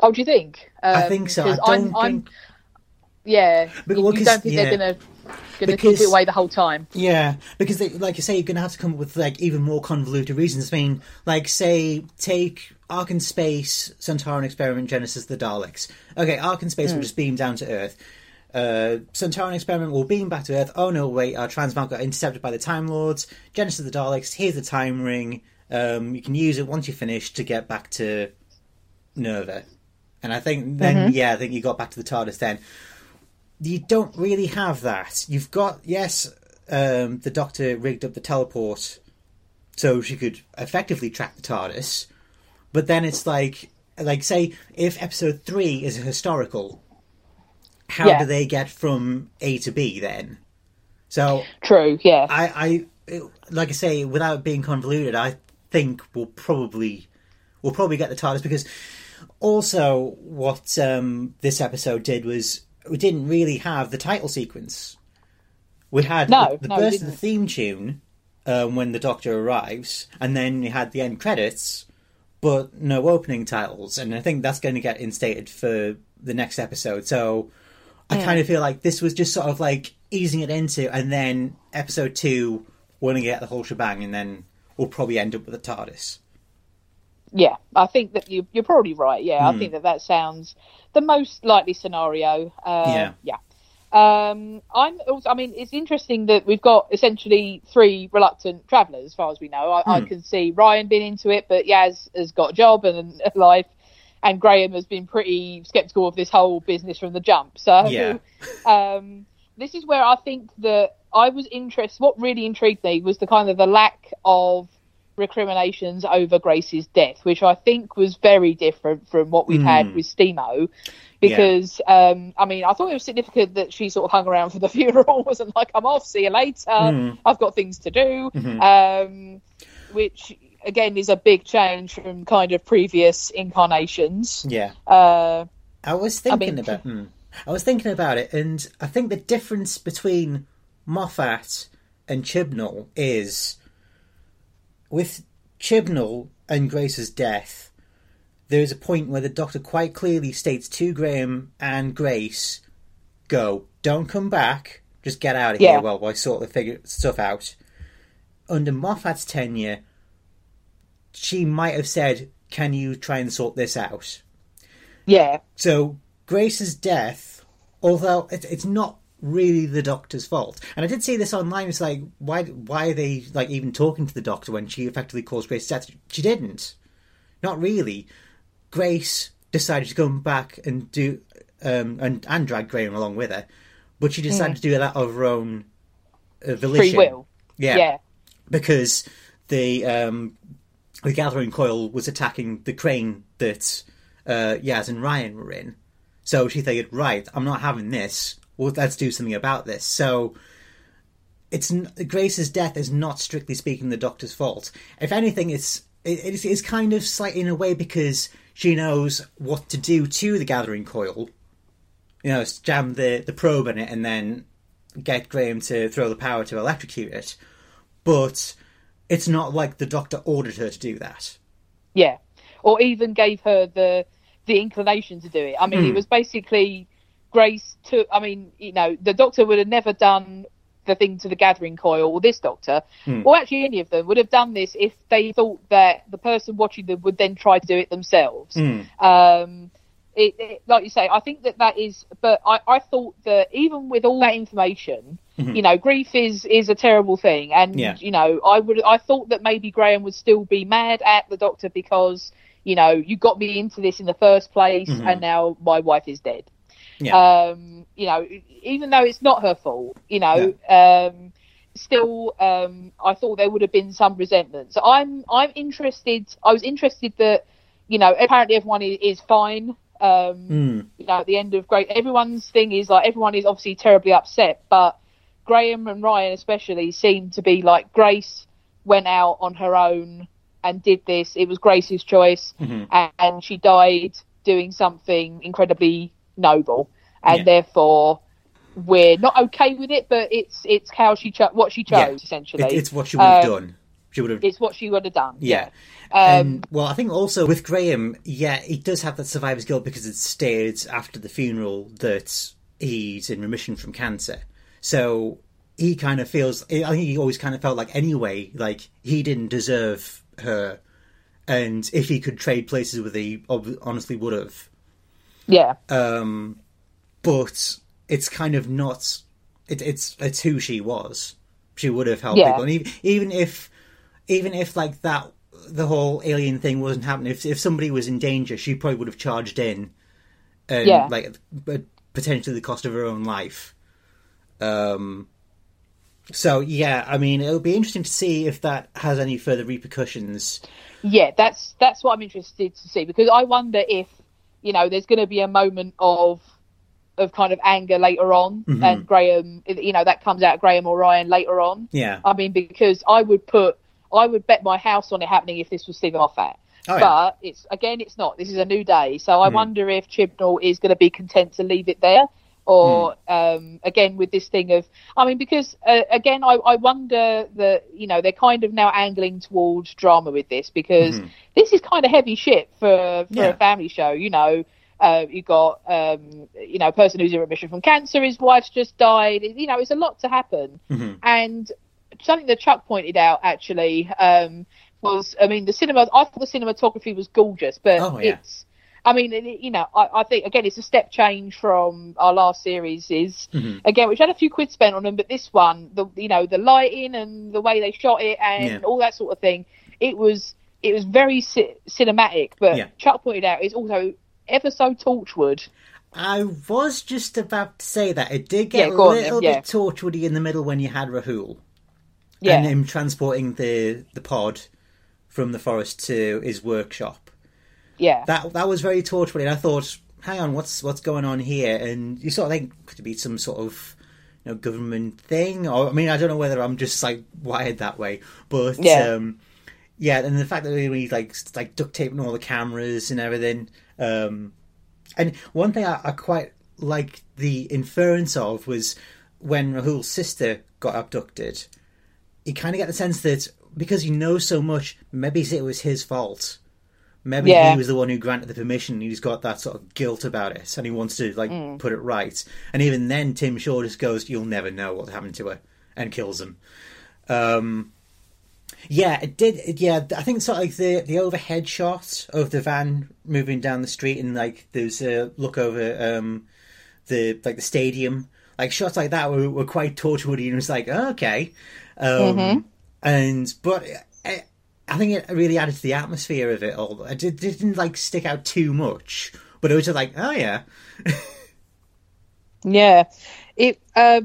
Oh, do you think? Um, i think so. I don't I'm, think I'm, yeah, But- you, well, you don't think yeah. they're gonna gonna Because- keep it away the whole time? yeah because they, like you say you're gonna have to come up with like even more convoluted reasons. I mean like say take ark in space Sontaran experiment genesis the daleks. Okay ark in space will just beam down to earth uh, Sontaran experiment will beam back to Earth. Oh no, wait, our transmat got intercepted by the Time Lords. Genesis of the Daleks, here's the time ring. Um, you can use it once you finish to get back to Nerva. And I think then, yeah, I think you got back to the TARDIS then. You don't really have that. You've got, yes, um, the Doctor rigged up the teleport so she could effectively track the TARDIS. But then it's like, like say, if episode three is a historical, how Yeah. do they get from A to B then? So True. Yeah. I, I, like I say, without being convoluted, I think we'll probably, we'll probably get the TARDIS because also what um, this episode did was we didn't really have the title sequence. We had No, the, no, burst of the theme tune um, when the Doctor arrives, and then we had the end credits, but no opening titles. And I think that's going to get instated for the next episode. So I kind of feel like this was just sort of like easing it into, and then episode two, we're going to get the whole shebang, and then we'll probably end up with a TARDIS. Yeah, I think that you, you're probably right. Yeah, Hmm. I think that that sounds the most likely scenario. Uh, Yeah. Yeah. Um, I'm also, I mean, it's interesting that we've got essentially three reluctant travellers, as far as we know. I, I Hmm. can see Ryan being into it, but Yaz has got a job and a life, and Graham has been pretty sceptical of this whole business from the jump. So, Yeah. um, this is where I think that I was interested. What really intrigued me was the kind of the lack of recriminations over Grace's death, which I think was very different from what we've had with Stemo. Because um, I mean, I thought it was significant that she sort of hung around for the funeral, wasn't like I'm off, see you later. I've got things to do, um, which again is a big change from kind of previous incarnations. Yeah. Uh, I was thinking mean- about. Hmm. I was thinking about it, and I think the difference between Moffat and Chibnall is with Chibnall and Grace's death. There is a point where the Doctor quite clearly states to Graham and Grace, "Go, don't come back. Just get out of Yeah. here while I sort the figure stuff out." Under Moffat's tenure, she might have said, "Can you try and sort this out?" yeah, So Grace's death, although it, it's not really the Doctor's fault, and I did see this online. It's like why why are they like even talking to the Doctor when she effectively caused Grace's death? She didn't, not really. Grace decided to come back and do um, and and drag Graham along with her, but she decided to do that of her own uh, volition. free will. Yeah, yeah. because the um, the gathering coil was attacking the crane that uh, Yaz and Ryan were in. So she figured, right, I'm not having this. Well, let's do something about this. So it's Grace's death is not strictly speaking the Doctor's fault. If anything, it's it's, it's kind of slightly in a way because she knows what to do to the gathering coil. You know, jam the the probe in it and then get Graham to throw the power to electrocute it. But it's not like the Doctor ordered her to do that. Yeah, or even gave her the the inclination to do it. I mean, mm. it was basically Grace took. I mean, you know, the Doctor would have never done the thing to the gathering coil, or this doctor, hmm. or actually any of them, would have done this if they thought that the person watching them would then try to do it themselves. Hmm. Um, it, it, like you say, I think that that is, but I, I thought that even with all that information, mm-hmm. you know, grief is is a terrible thing, and yeah. you know, I would, I thought that maybe Graham would still be mad at the doctor because you know you got me into this in the first place, mm-hmm. and now my wife is dead. Yeah. Um, you know, even though it's not her fault, you know, um, still, um, I thought there would have been some resentment. So I'm, I'm interested. I was interested that, you know, apparently everyone is, is fine. Um, mm. You know, at the end of great, everyone's thing is like everyone is obviously terribly upset, but Graham and Ryan especially seem to be like Grace went out on her own and did this. It was Grace's choice, mm-hmm. and, and she died doing something incredibly noble, and Yeah. therefore we're not okay with it. But it's it's how she cho- what she chose Yeah. essentially. It, it's what she would have Um, done. She would have. It's what she would have done. Yeah. Um, And, well, I think also with Graham, yeah, he does have that survivor's guilt because it's stated after the funeral that he's in remission from cancer. So he kind of feels. I think he always kind of felt like anyway, like he didn't deserve her, and if he could trade places with her, he ob- honestly would have. yeah. Um, but it's kind of not. It, it's it's who she was. She would have helped Yeah. people, and even, even if even if like that, the whole alien thing wasn't happening. If if somebody was in danger, she probably would have charged in, and Yeah. like but potentially the cost of her own life. Um. So yeah, I mean, it'll be interesting to see if that has any further repercussions. Yeah, that's that's what I'm interested to see because I wonder if you know there's going to be a moment of of kind of anger later on, Mhm. and Graham, you know, that comes out Graham or Ryan later on. Yeah. I mean, because I would put, I would bet my house on it happening if this was Steven Moffat. Oh, yeah. but it's again, it's not. This is a new day, so I Hmm. wonder if Chibnall is going to be content to leave it there, or Hmm. um, again with this thing of, I mean, because uh, again, I, I wonder that you know they're kind of now angling towards drama with this because Mhm. this is kind of heavy shit for for Yeah. a family show. You know, uh, you've got um, you know a person who's in remission from cancer, his wife's just died. You know, it's a lot to happen, Mhm. and something that Chuck pointed out actually um, was, I mean, the cinema. I thought the cinematography was gorgeous, but Oh, yeah. it's. I mean, you know, I, I think again it's a step change from our last series. Is Mhm. again, which had a few quid spent on them, but this one, the you know, the lighting and the way they shot it and Yeah. all that sort of thing, it was it was very ci- cinematic. But Yeah. Chuck pointed out it's also ever so Torchwood. I was just about to say that it did get Yeah, a on little bit torchwoody in the middle when you had Rahul Yeah, and him transporting the the pod from the forest to his workshop. Yeah, That that was very torchwoody. and I thought, hang on, what's what's going on here? And you sort of think could it be some sort of you know government thing, or I mean, I don't know whether I'm just like wired that way, but Yeah. um, yeah, and the fact that we like like duct taping all the cameras and everything. Um, and one thing I, I quite like the inference of was when Rahul's sister got abducted. You kind of get the sense that because he knows so much, maybe it was his fault. Maybe Yeah. he was the one who granted the permission. He's got that sort of guilt about it, and he wants to like Mm. put it right. And even then, Tim Shaw just goes, "You'll never know what happened to her," and kills him. Um, yeah, it did. Yeah, I think sort of like the the overhead shot of the van moving down the street, and like there's a look over um, the like the stadium. Like shots like that were, were quite torchwoody, and it was like, oh, okay. Um, Mhm. And but I, think it really added to the atmosphere of it all. It did- didn't like stick out too much, but it was just like, oh yeah, Yeah, it. Uh,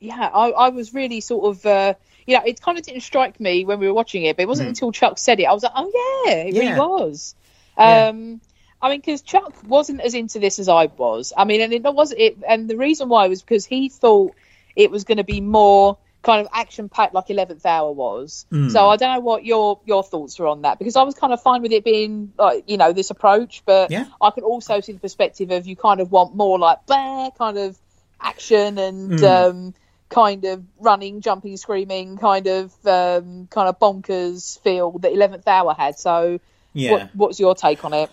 yeah, I, I was really sort of. Uh, you know, it kind of didn't strike me when we were watching it, but it wasn't Mm. until Chuck said it, I was like, oh yeah, it Yeah. really was. Yeah. Um, I mean, because Chuck wasn't as into this as I was. I mean, and it was it, and the reason why was because he thought it was going to be more kind of action packed, like Eleventh Hour was. Mm. So I don't know what your your thoughts were on that because I was kind of fine with it being like you know this approach, but Yeah. I could also see the perspective of you kind of want more like bah, kind of action and Mm. um, kind of running, jumping, screaming, kind of um, kind of bonkers feel that Eleventh Hour had. So Yeah. what, what's your take on it?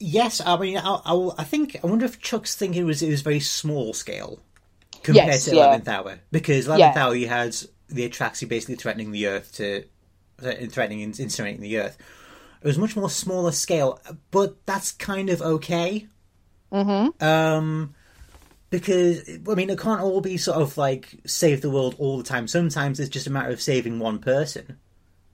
Yes, I mean, I, I, I think I wonder if Chuck's thinking was it was very small scale compared Yes, to yeah. Eleventh Hour because Eleventh Yeah. Hour you had the Atraxi basically threatening the Earth to threatening and incinerating the Earth. It was much more smaller scale, but that's kind of okay. Mm-hmm. Um, because I mean, it can't all be sort of like save the world all the time. Sometimes it's just a matter of saving one person.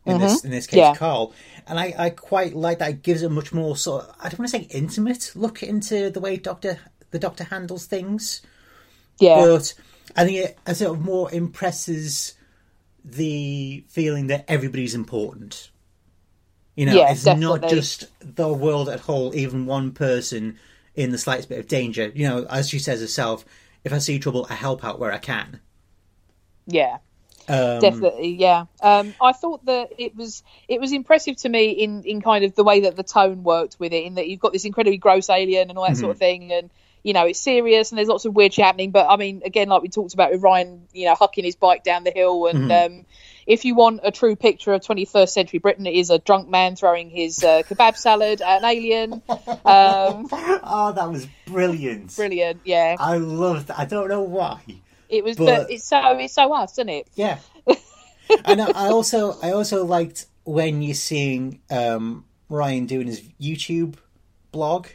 In this in this case, Mm-hmm. Yeah. Karl, and I, I quite like that. It gives a much more sort of I don't want to say intimate look into the way Doctor the Doctor handles things, Yeah, but I think it, it sort of more impresses the feeling that everybody's important. You know, Yeah, it's not just the world at whole, even one person in the slightest bit of danger. You know, as she says herself, if I see trouble, I help out where I can. yeah. Um, definitely yeah um i thought that it was it was impressive to me in in kind of the way that the tone worked with it in that you've got this incredibly gross alien and all that sort of thing and you know it's serious and there's lots of weird shit happening but i mean again like we talked about with ryan you know hucking his bike down the hill and um if you want a true picture of 21st century britain it is a drunk man throwing his uh, kebab salad at an alien um oh, that was brilliant. brilliant yeah I love that. I don't know why. it was But- but it's so it's so us isn't it Yeah. and I I also I also liked when you're seeing um, Ryan doing his YouTube blog.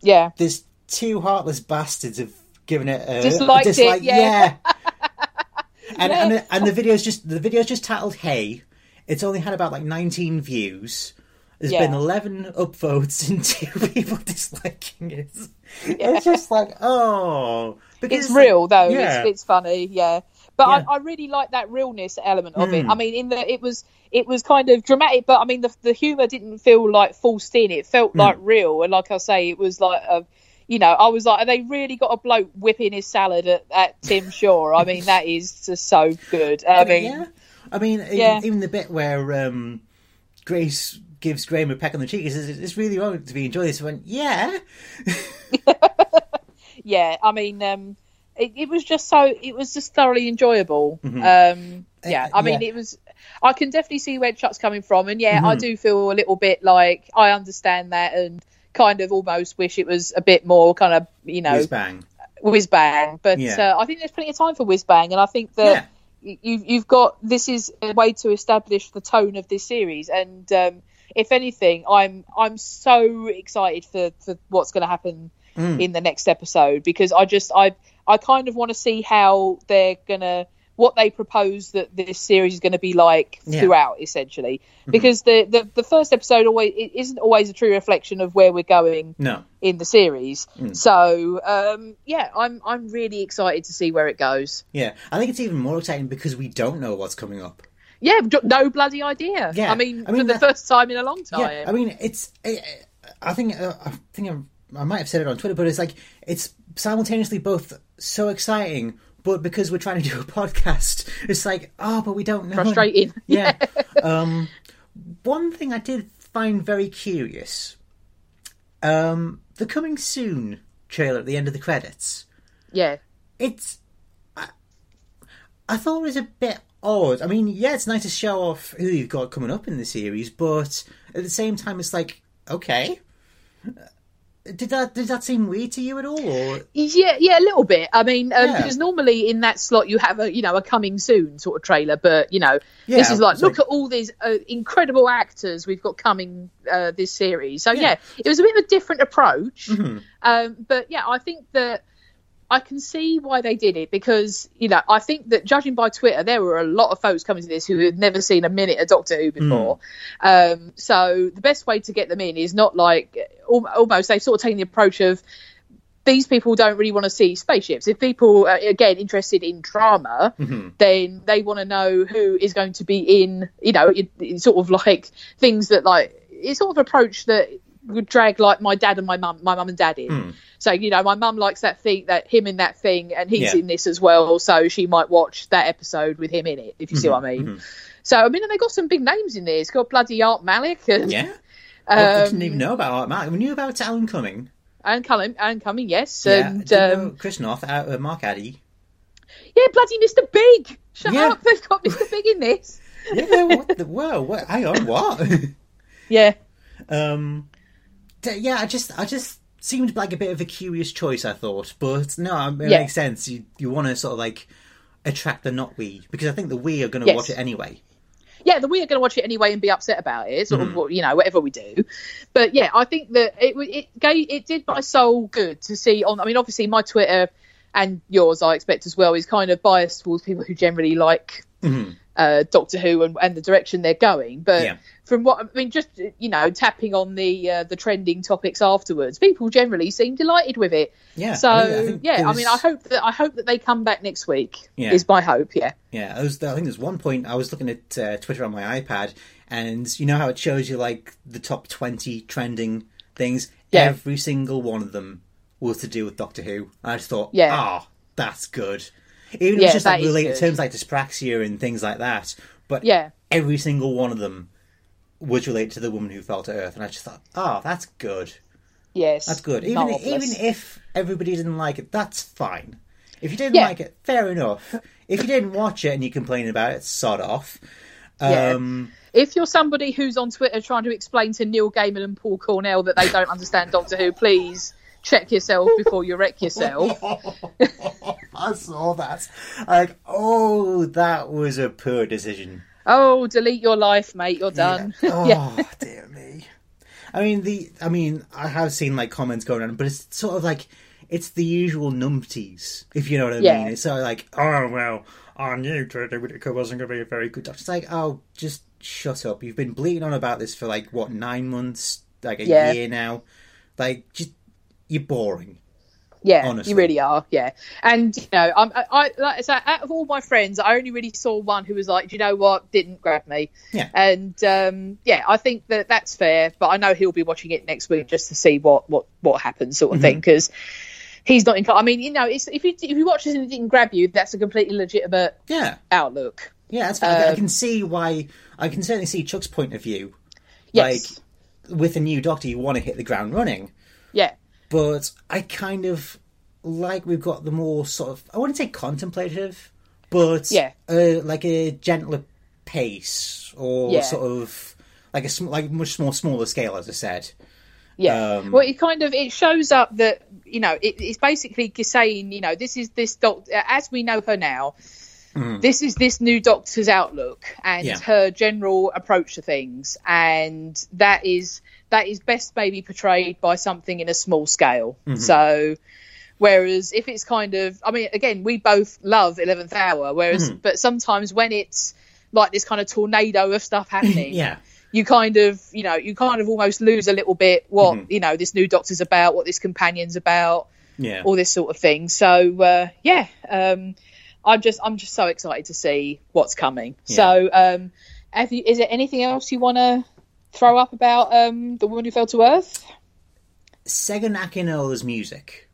yeah There's two heartless bastards have given it a Disliked a it, dislike. yeah. and Yeah. and the, and the video's just the video's just titled "Hey." It's only had about like 19 views. There's Yeah. been 11 upvotes and two people disliking it. It's just like, oh, because it's real though. Yeah. It's, it's funny, yeah. But Yeah. I, I really like that realness element of it. Mm. I mean, in that it was it was kind of dramatic, but I mean the the humor didn't feel like forced in. It felt Mm. like real, and like I say, it was like a. You know, I was like, have they really got a bloke whipping his salad at, at Tim Shaw? I mean, that is just so good. I mean, yeah. I mean, even, Yeah. even the bit where um, Grace gives Graham a peck on the cheek, he says, "It's really wrong to be enjoying this." I went, "Yeah, yeah. I mean, um, it, it was just so it was just thoroughly enjoyable. Um, yeah, Uh, I mean, yeah. it was. I can definitely see where Chuck's coming from, and yeah, I Mhm. do feel a little bit like I understand that, and kind of almost wish it was a bit more kind of you know whiz bang." whiz bang. But Yeah. uh, I think there's plenty of time for whiz bang, and I think that y you've you've got this is a way to establish the tone of this series, and um, if anything, I'm I'm so excited for for what's going to happen Mm. in the next episode because I just I I kind of want to see how they're gonna what they propose that this series is going to be like Yeah. throughout essentially because the, the the first episode always it isn't always a true reflection of where we're going no, in the series Mm. so um yeah i'm i'm really excited to see where it goes yeah. I think it's even more exciting because we don't know what's coming up. yeah no bloody idea Yeah. i mean, I mean, for the that- first time in a long time Yeah, I mean, it's. I I think uh, I think I'm, I might have said it on Twitter, but it's like it's simultaneously both so exciting, but because we're trying to do a podcast, it's like oh, but we don't know. frustrating Yeah. um, one thing I did find very curious: um, the coming soon trailer at the end of the credits. yeah It's. I, I thought it was a bit odd. I mean, yeah, it's nice to show off who you've got coming up in the series, but at the same time, it's like, okay. Did that did that seem weird to you at all? Or Yeah, yeah, a little bit. I mean, um, Yeah. because normally in that slot you have a you know a coming soon sort of trailer, but you know Yeah, this is like it's look at all these uh, incredible actors we've got coming uh, this series. So yeah. Yeah. it was a bit of a different approach, Mhm. um, but yeah, I think that I can see why they did it because you know I think that judging by Twitter, there were a lot of folks coming to this who had never seen a minute of Doctor Who before. Um, so the best way to get them in is not like almost they've sort of taken the approach of these people don't really want to see spaceships. If people are again interested in drama, Mm-hmm. then they want to know who is going to be in, you know, sort of like things that like it's sort of approach that drag like my dad and my mum, my mum and dad in. Hmm. So you know, my mum likes that thing, that him in that thing, and he's Yeah. in this as well. So she might watch that episode with him in it, if you see what I Mm-hmm. mean. So I mean, and they got some big names in there. It's got bloody Art Malik and Yeah. Oh, I didn't um, even know about Art Malik. We knew about Alan Cumming. Alan Cumming, Alan Cumming, yes, Yeah. and um, Chris Noth, uh, uh, Mark Addy. yeah, bloody Mr. Big. Shut Yeah. up, they've got Mr. Big in this. Yeah, what the, whoa, what, hang on, what? Yeah, um, yeah, I just, I just seemed like a bit of a curious choice, I thought. But no, it Yeah. makes sense. You, you want to sort of like attract the not we, because I think the we are going to Yes. watch it anyway. yeah, the we are going to watch it anyway and be upset about it, sort Mm-hmm. of, you know, whatever we do. But yeah, I think that it it gave, it did my soul good to see on. I mean, obviously, my Twitter and yours, I expect as well, is kind of biased towards people who generally like uh, Doctor Who and, and the direction they're going. But. Yeah. from what I mean, just you know, tapping on the uh, the trending topics afterwards, people generally seem delighted with it. Yeah. So I mean, I yeah, I mean, I hope that I hope that they come back next week. Yeah. Is my hope. Yeah. Yeah, I, was, I think there's one point I was looking at uh, Twitter on my iPad, and you know how it shows you like the top twenty trending things. Yeah. Every single one of them was to do with Doctor Who. I just thought, Yeah. ah, that's good. Even if it's just like related terms like dyspraxia and things like that, but Yeah. every single one of them was related to the woman who fell to Earth, and I just thought, oh, that's good. Yes. That's good. Even even if everybody didn't like it, that's fine. If you didn't Yeah. like it, fair enough. If you didn't watch it and you complain about it, sod off. Yeah. Um, if you're somebody who's on Twitter trying to explain to Neil Gaiman and Paul Cornell that they don't understand Doctor Who, please check yourself before you wreck yourself. I saw that. Like, oh, that was a poor decision. Oh, delete your life, mate. You're done. Oh, yeah. dear me. I mean, the. I mean, I have seen like comments going on, but it's sort of like it's the usual numpties, if you know what I Yeah. mean. It's sort of like, oh well, I knew Whittaker wasn't going to be a very good doctor. It's like, oh, just shut up. You've been bleating on about this for like what nine months, like a Yeah. year now. Like, just you're boring. Yeah, Honestly. you really are. Yeah, and you know, I'm, I, I like I say, out of all my friends, I only really saw one who was like, "Do you know what? Didn't grab me." Yeah. and um, yeah, I think that that's fair. But I know he'll be watching it next week just to see what what what happens, sort of thing, because he's not in. I mean, you know, it's, if you if you watch this and it didn't grab you, that's a completely legitimate Yeah, outlook. yeah. That's fine. I- I Um, can see why. I can certainly see Chuck's point of view. Yes. Like, with a new doctor, you want to hit the ground running. yeah. But I kind of like we've got the more sort of I wouldn't say contemplative, but Yeah. uh, like a gentler pace or Yeah. sort of like a sm- like much more smaller scale, as I said. Yeah. Um, well, it kind of it shows up that you know it, it's basically saying you know this is this doctor as we know her now. This is this new doctor's outlook and Yeah. her general approach to things, and that is that is best maybe portrayed by something in a small scale. So, whereas if it's kind of, I mean, again, we both love Eleventh Hour, whereas but sometimes when it's like this kind of tornado of stuff happening, Yeah, you kind of you know you kind of almost lose a little bit what you know this new doctor's about what this companion's about yeah, all this sort of thing. So uh, yeah um i'm just i'm just so excited to see what's coming. So um have you is there anything else you want to throw up about um the woman who fell to earth Segun Akinola's music.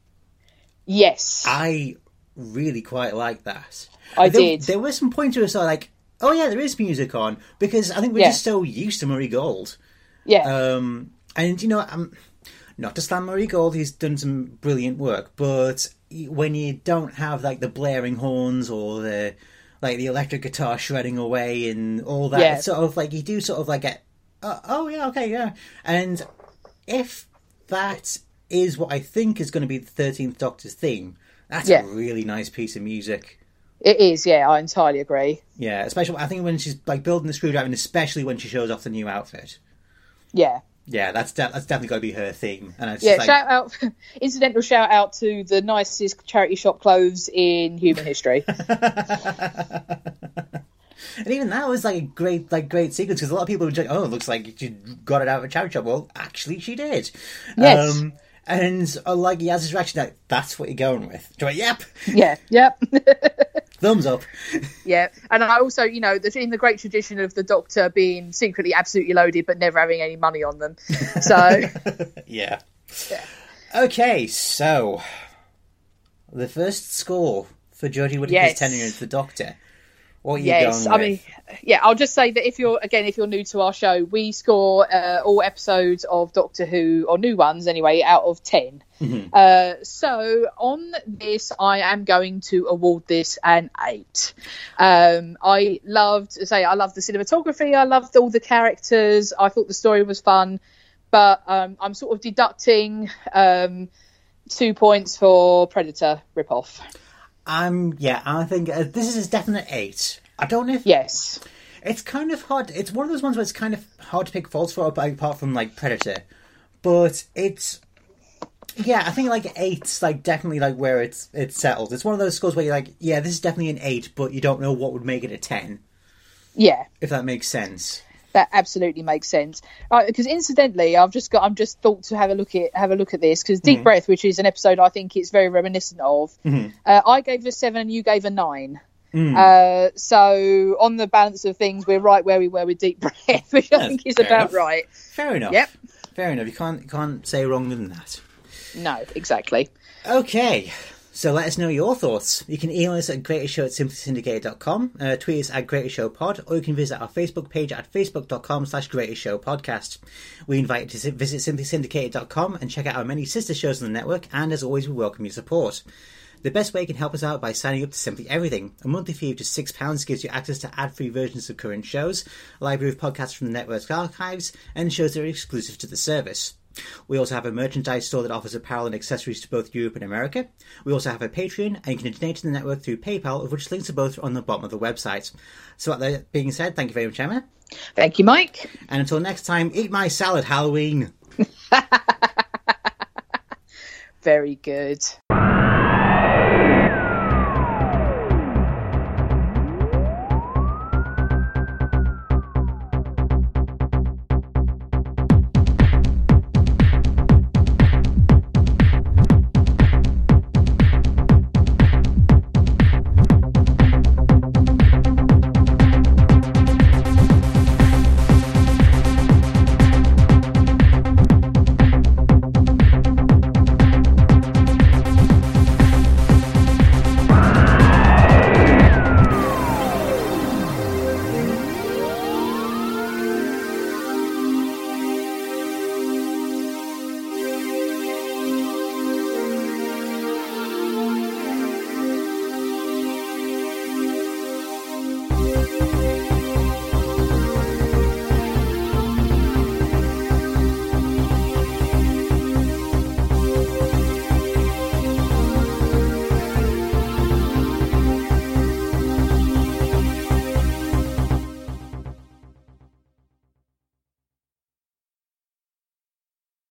yes I really quite like that. I there, did. There were some points where I saw like, oh yeah, there is music on because I think we're Yeah. just so used to Murray Gold. yeah Um, and you know, um, not to slam Murray Gold, he's done some brilliant work, but when you don't have like the blaring horns or the like the electric guitar shredding away and all that, Yeah. sort of like you do sort of like get, oh, oh yeah, okay, yeah. And if that is what I think is going to be the Thirteenth Doctor's theme, that's Yeah. a really nice piece of music. it is yeah i entirely agree Yeah, especially I think when she's like building the screwdriver, and especially when she shows off the new outfit. yeah Yeah, that's de- that's definitely got to be her theme. And yeah just like, shout out incidental shout out to the nicest charity shop clothes in human history and even that was like a great like great sequence because a lot of people were like, "Oh, it looks like she got it out of a charity shop." Well, actually, she did. Yes. Um, And uh, like he has his reaction, like that's what you're going with. Do I? Yep. Yeah, yep. Thumbs up. Yeah, and I also, you know, in the great tradition of the Doctor being secretly absolutely loaded but never having any money on them. So, yeah. Yeah. Okay, so the first score for Jodie Whittaker's Yes. tenure as the Doctor. What are you yes, I mean, yeah, I'll just say that if you're, again, if you're new to our show, we score uh, all episodes of Doctor Who, or new ones anyway, out of 10. Mm-hmm. Uh, so on this, I am going to award this an 8. Um, I loved, say, I loved the cinematography, I loved all the characters, I thought the story was fun, but um, I'm sort of deducting um, two points for Predator ripoff. I'm yeah. I think uh, this is a definite eight. I don't know if Yes. it's kind of hard. It's one of those ones where it's kind of hard to pick faults for, apart apart from like Predator. But it's yeah. I think like eight's like definitely like where it's it's settled. It's one of those scores where you're like, yeah, this is definitely an eight, but you don't know what would make it a ten. Yeah. If that makes sense. That absolutely makes sense. Because incidentally, I've just got I'm just thought to have a look at have a look at this because Deep Breath, which is an episode I think it's very reminiscent of, uh, I gave a seven and you gave a nine. Uh, so on the balance of things, we're right where we were with Deep Breath, which I think is about enough. right. Fair enough. Yep. Fair enough. You can't you can't say wrong than that. No, exactly. Okay. So let us know your thoughts. You can email us at greatestshow at simplysyndicated.com, uh, tweet us at greatestshowpod, or you can visit our Facebook page at facebook.com slash greatestshowpodcast. We invite you to si- visit simplysyndicated.com and check out our many sister shows on the network, and as always, we welcome your support. The best way you can help us out by signing up to Simply Everything. A monthly fee of just £6 gives you access to ad-free versions of current shows, a library of podcasts from the network's archives, and shows that are exclusive to the service. We also have a merchandise store that offers apparel and accessories to both Europe and America. We also have a Patreon, and you can donate to the network through PayPal, of which links are both on the bottom of the website. So, with that being said, thank you very much, Emma. Thank you, Mike. And until next time, eat my salad, Halloween. Very good.